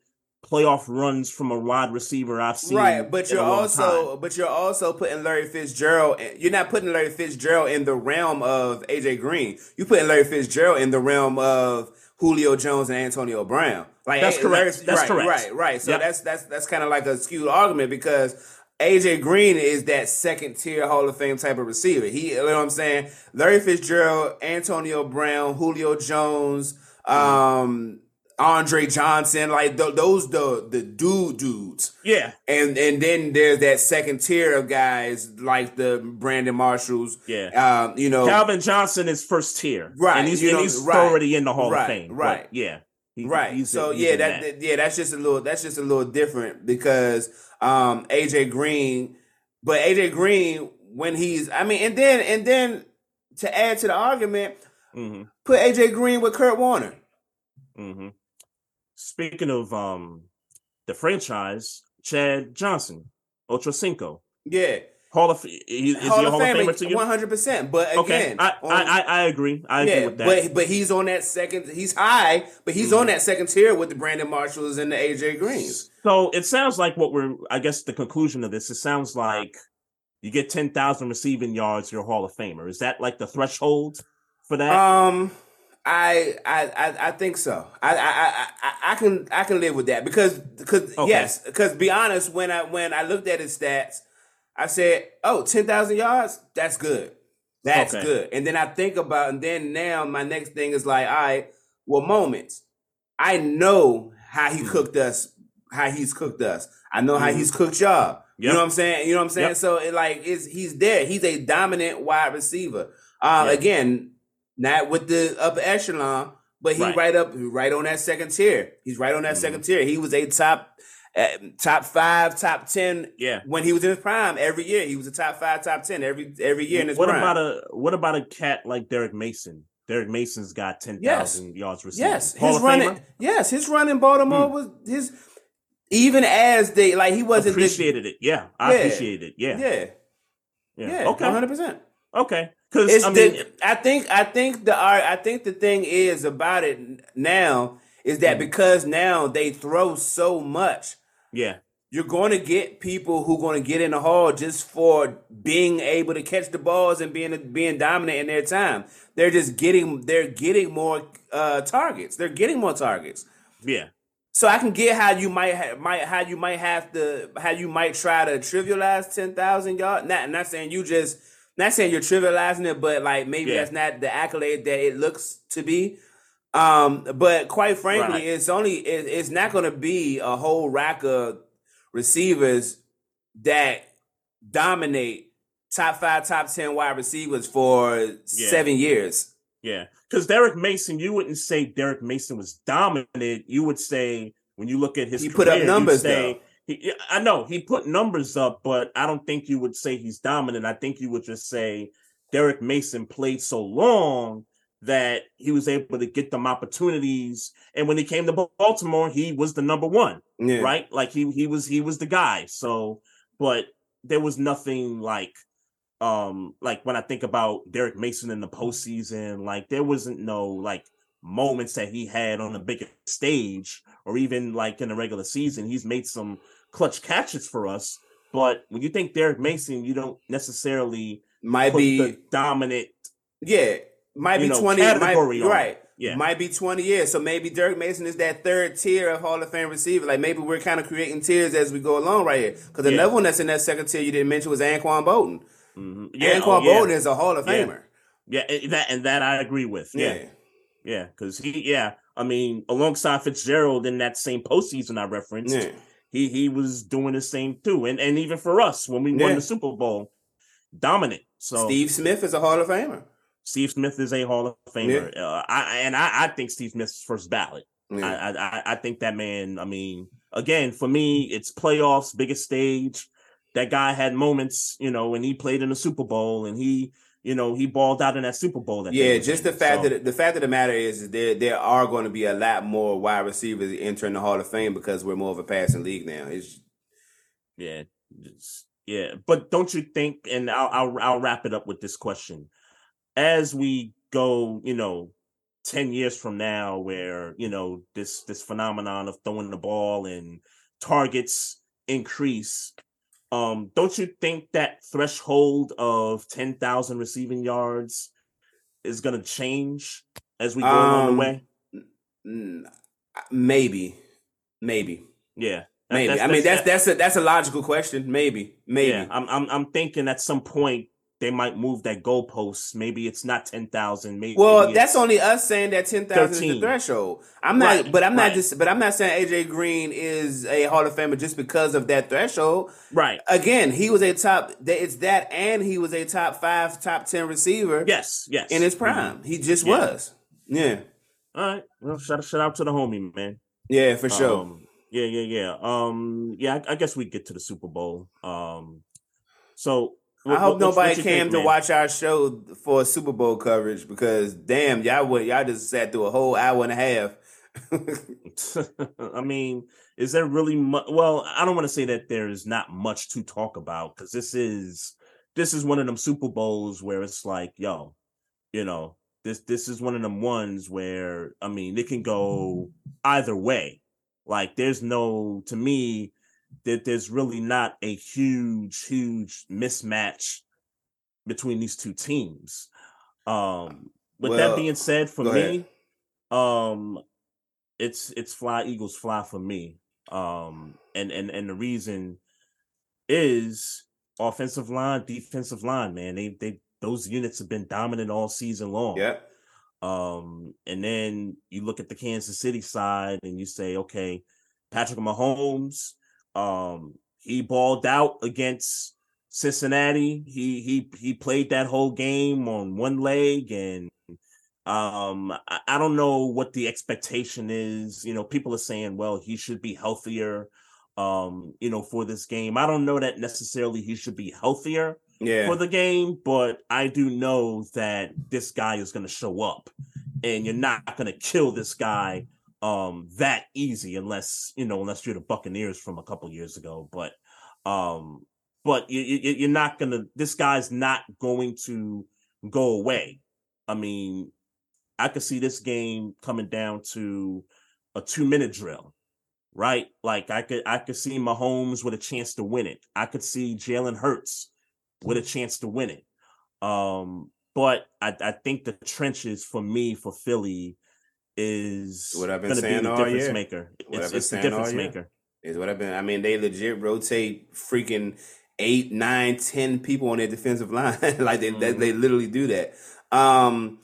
playoff runs from a wide receiver I've seen. Right, but you're also time. but you're also putting Larry Fitzgerald. You're not putting Larry Fitzgerald in the realm of AJ Green. You putting Larry Fitzgerald in the realm of Julio Jones and Antonio Brown. Like That's eh, correct. Larry- That's right, correct. Right, right. So Yep. that's that's that's kind of like a skewed argument because AJ Green is that second tier Hall of Fame type of receiver. He, you know what I'm saying? Larry Fitzgerald, Antonio Brown, Julio Jones, um, Andre Johnson, like th- those the the dude dudes. yeah, And and then there's that second tier of guys like the Brandon Marshalls. Yeah. Um, you know, Calvin Johnson is first tier, Right, And he's, and know, he's right, already in the Hall right, of Fame, but right. yeah, he- right. he's- so he's yeah, that, that- yeah, that's just a little that's just a little different because um AJ Green, but AJ Green when he's I mean, and then and then to add to the argument, Mhm, put AJ Green with Kurt Warner. mhm. Speaking of um the franchise, Chad Johnson, Ochocinco, Yeah. Hall of he, is he a Hall of Famer Famer, to you? one hundred percent. But Okay, again, I, on- I, I I agree. I agree with that. but but he's on that second. He's high, but he's Mm-hmm. on that second tier with the Brandon Marshalls and the AJ Greens. So it sounds like what we're, I guess, the conclusion of this. It sounds like you get ten thousand receiving yards, you're a Hall of Famer. Is that like the threshold for that? Um, I I I, think so. I, I I I can I can live with that because because Okay. yes because be honest when I when I looked at his stats, I said oh 10,000 yards that's good. That's Okay. good. And then I think about and then now my next thing is like all right well moments. I know how he cooked us, how he's cooked us. I know how he's cooked y'all. You know what I'm saying? You know what I'm saying? Yep. So it like is he's there. He's a dominant wide receiver. Uh. Again, not with the upper echelon, but he Right. right. up right on that second tier. He's right on that Mhm. second tier. He was a top uh, top five, top ten yeah. when he was in his prime every year. He was a top five, top ten every every year in his What prime. about a what about a cat like Derrick Mason? Derrick Mason's got ten thousand yards receiving. Yes, Hall his running. Famer? Yes, his run in Baltimore Hmm. was his. Even as they like, he wasn't Appreciated it. Yeah, I Yeah. appreciated it. Yeah, yeah, yeah. yeah, Okay, one hundred percent. okay. Because I mean, the, I think I think the art I think the thing is about it now is that Mhm. because now they throw so much, Yeah, you're going to get people who are going to get in the hall just for being able to catch the balls and being being dominant in their time. They're just getting they're getting more uh, targets. They're getting more targets. yeah, So I can get how you might ha- might how you might have to how you might try to trivialize ten thousand yards. Not not saying you just not saying you're trivializing it, but like maybe Yeah. that's not the accolade that it looks to be. Um, but quite frankly, Right. it's only it, it's not going to be a whole rack of receivers that dominate top five, top ten wide receivers for seven years. yeah. Because Derrick Mason, you wouldn't say Derrick Mason was dominant. You would say when you look at his He put up career, numbers, say- though. He, I know he put numbers up, but I don't think you would say he's dominant. I think you would just say Derrick Mason played so long that he was able to get them opportunities. And when he came to Baltimore, he was the number one, Yeah. right? Like he he was he was the guy. So, but there was nothing like um like when I think about Derrick Mason in the postseason, like there wasn't no like moments that he had on the bigger stage or even like in the regular season. He's made some clutch catches for us. But when you think Derrick Mason, you don't necessarily Might be the dominant. Yeah, might be know, twenty. Might, category on right. Yeah. might be twenty years. So maybe Derrick Mason is that third tier of Hall of Fame receiver. Like maybe we're kind of creating tiers as we go along right here. Because Yeah. another one that's in that second tier you didn't mention was Anquan Boldin. Mhm. Yeah, Anquan oh, yeah. Bolton is a Hall of Yeah. Famer. Yeah, and that and that I agree with. Yeah, Yeah. yeah, because he, yeah, I mean, alongside Fitzgerald in that same postseason I referenced, Yeah. He he was doing the same too, and and even for us when we Yeah. won the Super Bowl, dominant. So Steve Smith is a Hall of Famer. Steve Smith is a Hall of Famer. Uh, I and I, I think Steve Smith's first ballot. Yeah. I, I I think that man. I mean, again, for me, it's playoffs, biggest stage. That guy had moments, you know, when he played in the Super Bowl, and he, you know, he balled out in that Super Bowl. That yeah, just the fact So, that the fact of the matter is, is there there are going to be a lot more wide receivers entering the Hall of Fame because we're more of a passing league now. It's yeah, just, yeah. But don't you think? And I'll, I'll I'll wrap it up with this question: as we go, you know, ten years from now, where you know this this phenomenon of throwing the ball and targets increase. Um, don't you think that threshold of ten thousand receiving yards is going to change as we go along Um, the way? mm, maybe, maybe, Yeah, That- maybe. I mean, that's that's a that's a logical question. Maybe, maybe. Yeah, I'm I'm I'm thinking at some point they might move that goalpost. Maybe it's not ten thousand. Maybe Well, maybe that's only us saying that ten thousand is the threshold. I'm not, Right, but I'm not just, but I'm not saying AJ Green is a Hall of Famer just because of that threshold. right. Again, he was a top. It's that, and he was a top five, top ten receiver Yes, yes. in his Mhm. prime. He just Yeah. was. Yeah, All right. Well, shout shout out to the homie, man. yeah, for sure. Um, yeah, yeah, yeah. Um, yeah. I, I guess we get to the Super Bowl. Um, so I hope what- what nobody you came think, to man? watch our show for Super Bowl coverage because damn, y'all would y'all just sat through a whole hour and a half. [laughs] I mean, is there really much? Well, I don't want to say that there's not much to talk about because this is this is one of them Super Bowls where it's like, yo, you know, this this is one of them ones where I mean, it can go mm-hmm. either way. Like, there's no to me that there's really not a huge, huge mismatch between these two teams. Um, with Well, that being said, for me, um, it's it's fly Eagles fly for me. Um, and and and the reason is offensive line, defensive line, man. They they those units have been dominant all season long. yeah, Um, and then you look at the Kansas City side and you say, okay, Patrick Mahomes, um, he balled out against Cincinnati. He he he played that whole game on one leg, and um, I, I don't know what the expectation is. You know, people are saying, well, he should be healthier. Um, you know, for this game, I don't know that necessarily he should be healthier yeah. for the game, but I do know that this guy is going to show up, and you're not going to kill this guy um that easy unless you know unless you're the Buccaneers from a couple years ago. But um, but you, you you're not to. This guy's not going to go away. I mean, I could see this game coming down to a two minute drill, right? Like I could I could see Mahomes with a chance to win it. I could see Jalen Hurts with a chance to win it. Um, but I, I think the trenches for me for Philly is What I've been be saying the all difference year. maker. What It's, it's the difference maker. Is what I've been. I mean, they legit rotate freaking eight, nine, ten people on their defensive line. [laughs] like they, they they literally do that. Um,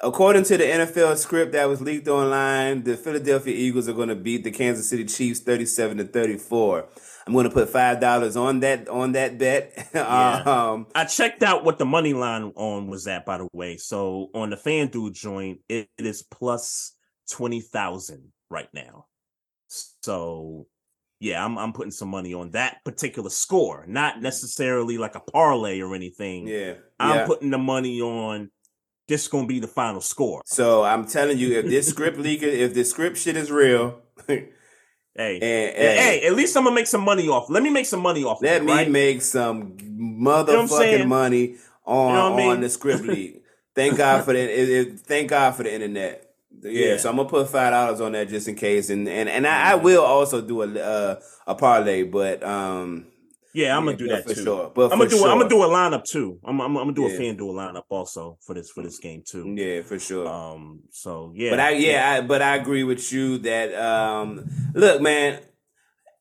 according to the NFL script that was leaked online, the Philadelphia Eagles are going to beat the Kansas City Chiefs thirty-seven to thirty-four. I'm going to put five dollars on that on that bet. [laughs] Yeah. um, I checked out what the money line on was at, by the way. So on the FanDuel joint, it, it is plus twenty thousand right now. So yeah, I'm I'm putting some money on that particular score, not necessarily like a parlay or anything. yeah, I'm yeah. putting the money on this gonna be the final score. So I'm telling you, if this script leak, if this script shit is real, [laughs] and, Hey, and- hey, at least I'm gonna make some money off. Let me make some money off. Let me right? make some what I'm motherfucking money on You know what I on mean? the script league. Thank [laughs] God for that. It, it- thank God for the internet. Yeah, Yeah. so I'm gonna put five dollars on that just in case, and and and I, I Mm-hmm. will also do a uh, a parlay, but um, Yeah, I'm yeah, gonna do that for too. sure. But I'm gonna do. sure. I'm gonna do a lineup too. I'm. I'm, I'm gonna do a Yeah. FanDuel lineup also for this for this game too. yeah, for sure. Um. So yeah. But I yeah, I, but I agree with you that um look, man,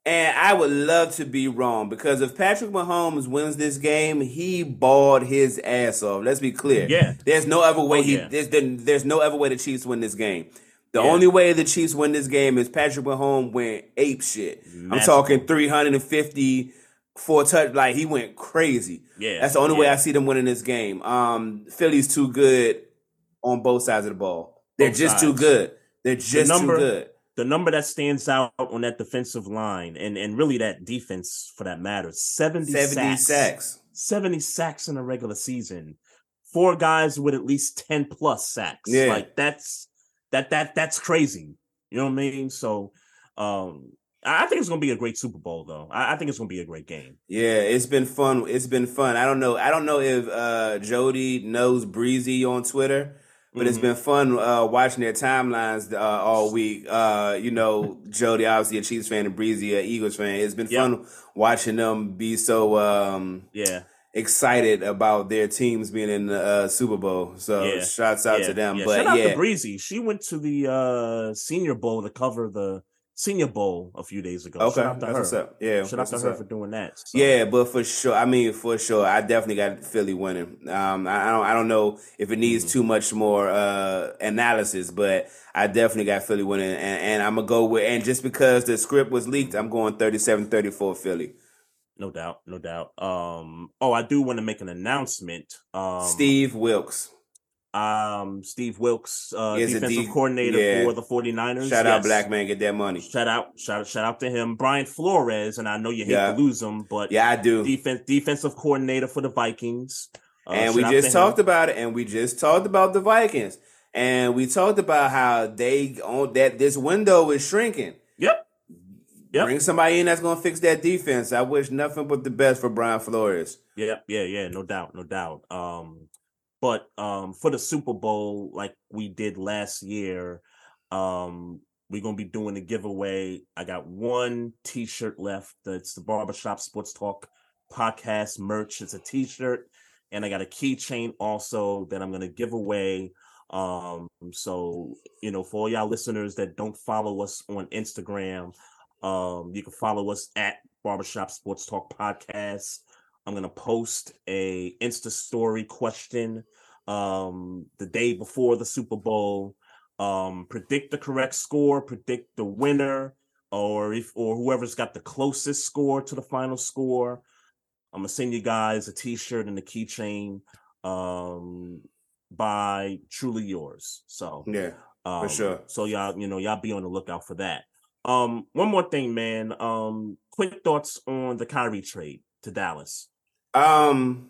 and I would love to be wrong because if Patrick Mahomes wins this game, he balled his ass off. Let's be clear. Yeah. There's no other way Oh, he yeah. there's there's no other way the Chiefs win this game. The Yeah. only way the Chiefs win this game is Patrick Mahomes went ape shit. I'm talking 350 four touch like he went crazy. Yeah, That's the only way. I see them winning this game. Um Philly's too good on both sides of the ball. They're Both just too good. They're just number- too good. The number that stands out on that defensive line and and really that defense for that matter 70, 70 sacks, sacks. 70 sacks in a regular season four guys with at least 10 plus sacks Yeah. like that's that that that's crazy you know what i mean so um i think it's gonna be a great super bowl though i, I think it's gonna be a great game Yeah, it's been fun. It's been fun. I don't know. I don't know if uh Jody knows Breezy on Twitter, but it's Mhm. been fun uh watching their timelines uh, all week. Uh, you know, Jody obviously a Chiefs fan and Breezy a Eagles fan. It's been Yep. fun watching them be so um yeah excited about their teams being in the uh, Super Bowl. So Yeah. shouts out yeah, to them. yeah. But shout out yeah, to breezy she went to the uh senior bowl to cover the senior bowl a few days ago okay, shout that's what's up. Yeah, shout out to her up. for doing that So, Yeah, but for sure, I mean, for sure, I definitely got Philly winning. Um, I, I don't, I don't know if it needs Mhm. too much more uh analysis, but I definitely got Philly winning, and, and I'm gonna go with, and just because the script was leaked, I'm going 37-34 Philly. No doubt, no doubt. Um, oh, I do want to make an announcement. Um, Steve Wilks, um, Steve Wilks, uh, defensive coordinator yeah. for the 49ers. shout out black man, get that money. Shout out, shout out, shout out to him. Brian Flores, and I know you hate Yeah. to lose him, but Yeah, I do. defense defensive coordinator for the Vikings. Uh, and we just to him. talked about it, and we just talked about the Vikings, and we talked about how they on that this window is shrinking. Yep. Yep. Bring somebody in that's gonna fix that defense. I wish nothing but the best for Brian Flores. Yeah, yeah, yeah, no doubt, no doubt. Um, but um, for the Super Bowl, like we did last year, um, we're gonna be doing a giveaway. I got one T-shirt left. It's the Barbershop Sports Talk podcast merch. It's a T-shirt, and I got a keychain also that I'm gonna give away. Um, so you know, for all y'all listeners that don't follow us on Instagram, um, you can follow us at Barbershop Sports Talk Podcast. I'm gonna post a Insta story question um the day before the Super Bowl. Um, predict the correct score, predict the winner, or if or whoever's got the closest score to the final score. I'm gonna send you guys a T-shirt and a keychain um by Truly Yours. So Yeah. um, sure. So y'all, you know, y'all be on the lookout for that. Um, one more thing, man. Um, quick thoughts on the Kyrie trade to Dallas. Um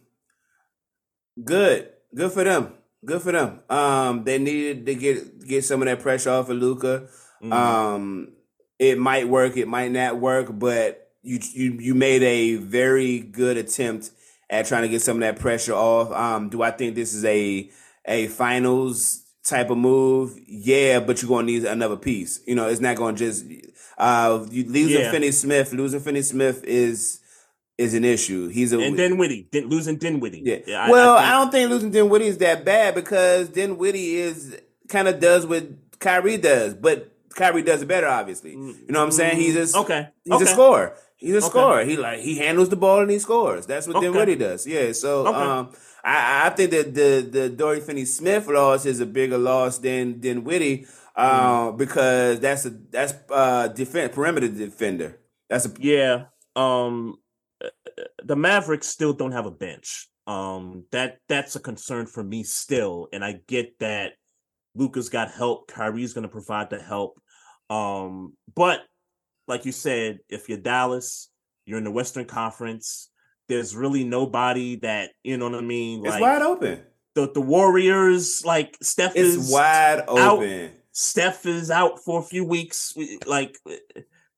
good. Good for them. Good for them. Um they needed to get get some of that pressure off of Luka. Mhm. Um it might work, it might not work, but you you you made a very good attempt at trying to get some of that pressure off. Um do I think this is a a finals type of move, yeah, but you're gonna need another piece. You know, it's not gonna just uh you losing Yeah. Finney Smith, losing Finney Smith is is an issue. He's a And Dinwiddie, Din, losing Dinwiddie. yeah. I- well, I I, think- don't think losing Dinwiddie is that bad because Dinwiddie is kind of does what Kyrie does, but Kyrie does it better, obviously. You know what I'm saying? He's a, Mm, Okay, He's okay. a scorer. He's a Okay. scorer. He like he handles the ball and he scores. That's what Okay. Dinwiddie does. Yeah. So Okay. um, I, I think that the the Dory Finney Smith loss is a bigger loss than Dinwiddie uh, Mm. because that's a that's uh defense perimeter defender. That's a Yeah. Um the Mavericks still don't have a bench. Um that that's a concern for me still and I get that Luka's got help, Kyrie's going to provide the help. Um but like you said, if you're Dallas, you're in the Western Conference, there's really nobody that, you know what I mean, it's like wide open. the the Warriors like Steph It's is wide out. open. Steph is out for a few weeks. Like,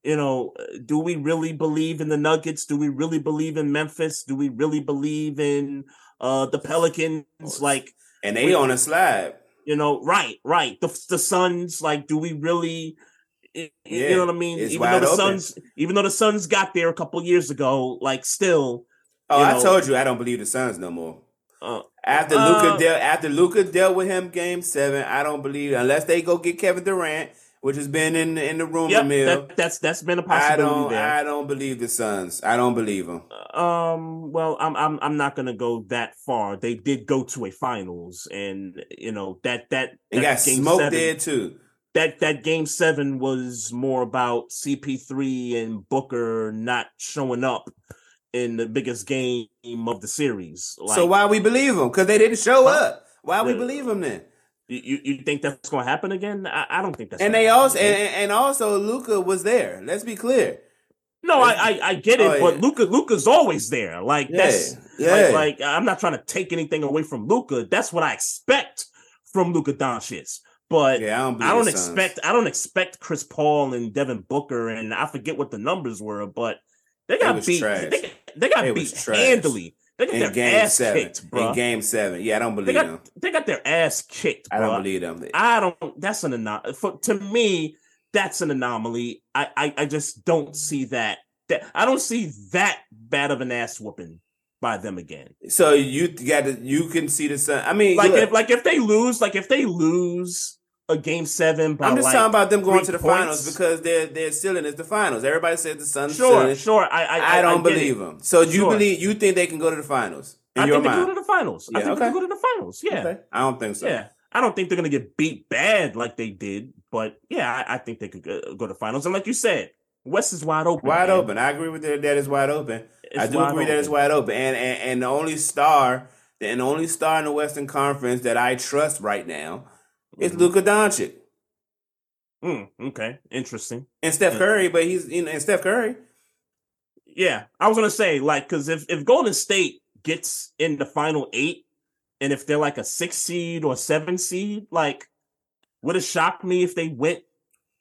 you know, do we really believe in the Nuggets? Do we really believe in Memphis? Do we really believe in uh the Pelicans? Like, And they We- on a slide. you know, right, right. The the Suns. Like, do we really? y- y- Yeah, you know what I mean? it's even though the open. Suns, even though the Suns got there a couple years ago, like, still, Oh, you I know- told you I don't believe the Suns no more. uh, After Uh, Luka dealt after Luka dealt with him game seven, I don't believe unless they go get Kevin Durant, which has been in in the rumor yep, mill. that, that's that's been a I possibility don't there. I don't believe the Suns. I don't believe them. Um, well, I'm I'm I'm not gonna go that far. They did go to a finals, and you know that that that got game smoked seven, there too. That that game seven was more about CP3 and Booker not showing up in the biggest game of the series. Like, so why we believe them? Because they didn't show Huh? up. Why we believe them then? You you think that's gonna happen again? I, I don't think that's. And they happen also and, and also Luka was there. Let's be clear. no, I, I I get it, Oh, but yeah. Luka Luka's always there. Like Yeah, that's yeah. Like, like I'm not trying to take anything away from Luka. That's what I expect from Luka Doncic. But Yeah, I don't I don't expect I don't expect Chris Paul and Devin Booker and I forget what the numbers were, but they got beat. trash. They, they got It beat handily. They got in their game ass seven. kicked, bro. In game seven. Yeah, I don't They believe them. they got their ass kicked, I don't believe them. I don't. That's an anomaly. To me, that's an anomaly. I, I I just don't see that. That I don't see that bad of an ass whooping by them again. So you got to you can see the sun. I mean, Like look, if like if they lose, like if they lose a game seven I'm just like, talking about them going to the points. finals because they're they're still in it's The finals. Everybody says the Suns. Sure, sure. I I, I don't it. believe them. So do you Sure. believe you think they can go to the finals in I your think they mind? go to the finals. I Yeah, think they okay. go to the finals. Yeah, Okay. I don't think so. yeah. I don't think they're gonna get beat bad like they did, but yeah, I, I think they could go, go to finals. And like you said, West is wide open. Wide man. open. I agree with that. That is wide open. It's I do agree that it's wide open. And, and and the only star, and the only star in the Western Conference that I trust right now is Mhm. Luka Doncic Mm, okay, interesting. and Steph Curry. But he's you know and Steph Curry. Yeah, I was gonna say like because if if Golden State gets in the final eight, and if they're like a six seed or seven seed, like would it shock me if they went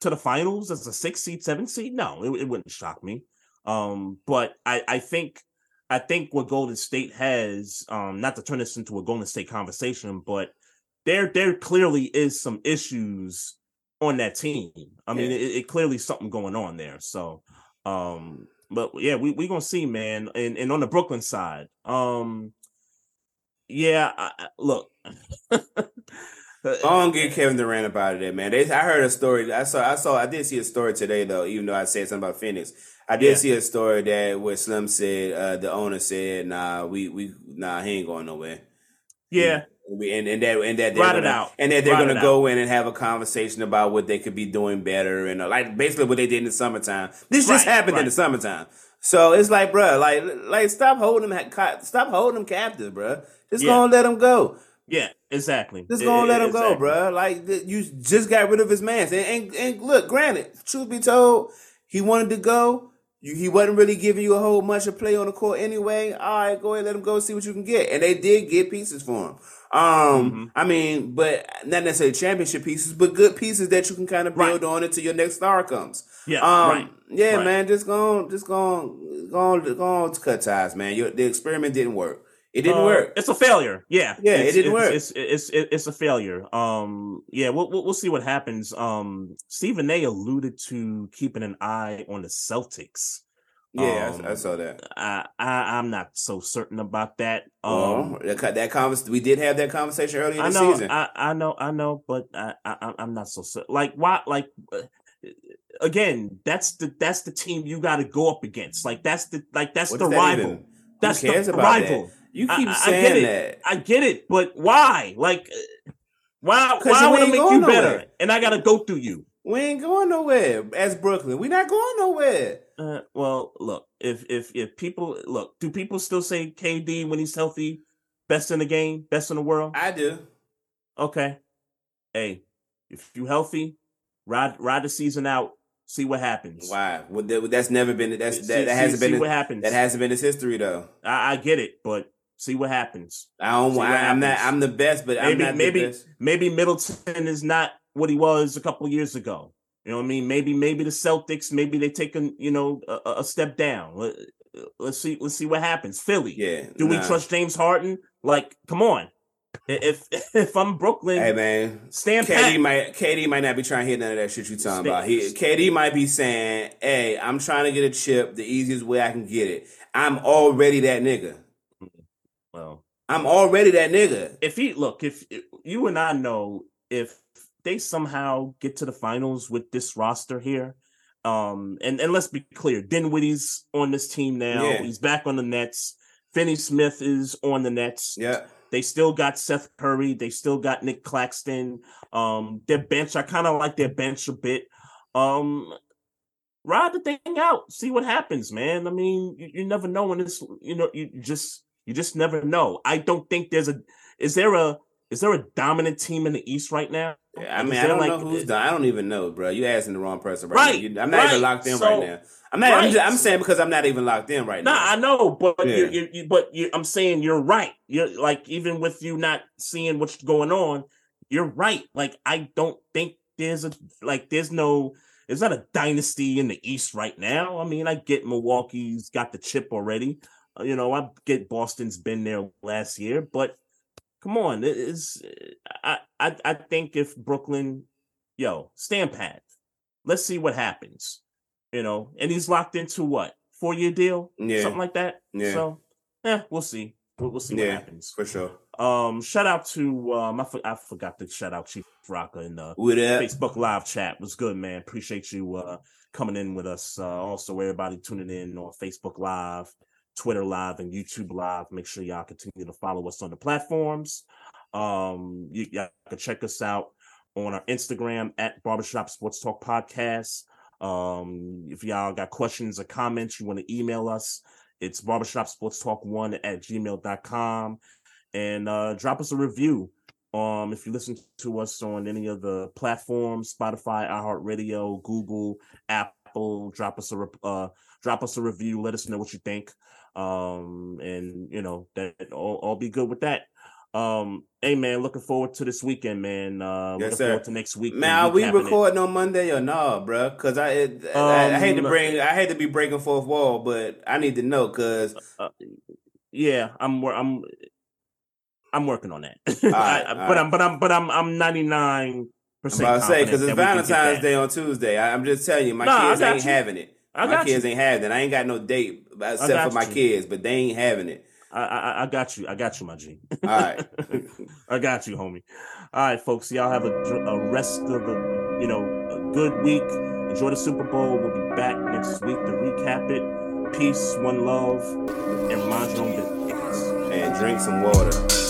to the finals as a six seed, seven seed? No, it, it wouldn't shock me. Um, but I I think I think what Golden State has, um, not to turn this into a Golden State conversation, but there there clearly is some issues on that team. I mean, Yeah. it, it clearly something going on there. So, um, but yeah, we we gonna see, man. And and on the Brooklyn side, um, yeah, I, look. I don't get Kevin Durant about it, man. They, I heard a story. I saw. I saw. I did see a story today, though. Even though I said something about Phoenix, I did Yeah. see a story that where Slim said uh, the owner said, "Nah, we we nah, he ain't going nowhere." yeah, and, and that and that they're gonna, out. and that they're gonna go in and have a conversation about what they could be doing better and uh, like basically what they did in the summertime. This just Right, happened in the summertime, so it's like, bruh, like like stop holding them, stop holding them captive, bruh. Just Yeah. gonna let them go. yeah, exactly. Just gonna let him go, exactly. bruh. Like you just got rid of his man. And, and and look, granted, truth be told, he wanted to go. You, he wasn't really giving you a whole bunch of play on the court anyway. All right, go ahead, let him go, see what you can get. And they did get pieces for him. Um, Mm-hmm. I mean, but not necessarily championship pieces, but good pieces that you can kind of build Right. on until your next star comes. Yeah, Um, right. yeah, Right. man, just go on, just go on, go on, go on to cut ties, man. Your, the experiment didn't work. It didn't Uh, work. It's a failure. Yeah. Yeah, it It's- didn't it's, work. It's, it's it's it's a failure. Um, yeah, we'll we'll, see what happens. Um, Stephen A. alluded to keeping an eye on the Celtics. Yeah, um, I, I saw that. I, I I'm not so certain about that. Um, Well, that, that convers- we did have that conversation earlier I in the know, season. I, I know, I know, but I, I I'm not so certain. Like why? Like uh, again, that's the that's the team you got to go up against. Like that's the like that's What the that rival. even- That's the about rival. that? You keep I- I get saying it. that. I get it, but why? Like, uh, why? Why I ain't make going you better? And I gotta go through you. We ain't going nowhere as Brooklyn. we not going nowhere. Uh, well, look, if if if people look, do people still say KD when he's healthy, best in the game, best in the world? I do. Okay, hey, if you healthy, ride ride the season out, see what happens. Why? Well, that, that's never been. That's See- that, that see- hasn't see been. what happens. That hasn't been his history though. I, I get it, but see what happens. I don't. What I, I'm not. I'm the best, but I'm maybe the maybe best. maybe Middleton is not what he was a couple years ago. You know what I mean? Maybe maybe the Celtics maybe they taken you know a, a step down. Let, us see let's see what happens. Philly. Yeah. Do we trust James Harden? Like, come on. If [laughs] if I'm Brooklyn, Hey man, stand KD pat. might KD might not be trying to hit none of that shit you talking Stay- about. He KD might be saying, "Hey, I'm trying to get a chip the easiest way I can get it. I'm already that nigga. Well, I'm already that nigga. if he look, if you and I know if they somehow get to the finals with this roster here, um, and and let's be clear, Dinwiddie's on this team now. Yeah. He's back on the Nets. Finney Smith is on the Nets. Yeah, They still got Seth Curry. They still got Nic Claxton. Um, their bench, I kind of like their bench a bit. Um, ride the thing out, see what happens, man. I mean, you, you never know when this, you know, you just you just never know. I don't think there's a is there a is there a dominant team in the East right now? I mean, I don't like, know who's done. I don't even know, bro. You asking the wrong person right, Right. You- I'm not right. even locked in So- right now. I'm not. I'm, just, I'm saying because I'm not even locked in right Nah, now. I know, but Yeah. you, you, you, but you, I'm saying you're right. You're like even with you not seeing what's going on, you're right. Like I don't think there's a like there's no there's not a dynasty in the East right now. I mean, I get Milwaukee's got the chip already. Uh, you know, I get Boston's been there last year, but come on, it is I I I think if Brooklyn, yo, stand pat. Let's see what happens. You know, and he's locked into what four year deal, Yeah. something like that. Yeah. So, yeah, we'll see. We'll, we'll see what happens. for sure. Um, shout out to um, I, for, I forgot to shout out Chief Rocker in the Facebook live chat. was good, man. Appreciate you uh coming in with us. Uh, also, everybody tuning in on Facebook Live, Twitter Live, and YouTube Live. Make sure y'all continue to follow us on the platforms. Um, you, y'all can check us out on our Instagram at Barbershop Sports Talk Podcast. Um, if y'all got questions or comments, you want to email us, it's barbershop sports talk one at gmail.com. And uh, drop us a review. Um, if you listen to us on any of the platforms, Spotify, iHeartRadio, Google, Apple, drop us a re- uh, drop us a review. Let us know what you think. Um, and you know that all, all be good with that. Um, hey man, looking forward to this weekend, man. Uh, Yes, looking sir. forward to next week. Man, are we recording on Monday or no, bro? Because I, it, I I hate to Um, bring, I hate to be breaking fourth wall, but I need to know because Uh, yeah, I'm I'm I'm working on that. [laughs] right, I- but right. I'm but I'm but I'm I'm 99 percent. to say because it's Valentine's Day on Tuesday. I, I'm just telling you, my Nah, kids ain't you. having it. I my got kids you. ain't having it. I ain't got no date except for my you. kids, but they ain't having it. I, I I got you. I got you, my G. All right. [laughs] I got you, homie. All right, folks. Y'all have a, a rest of a you know a good week. Enjoy the Super Bowl. We'll be back next week to recap it. Peace, one love, and mind your own business. and drink some water.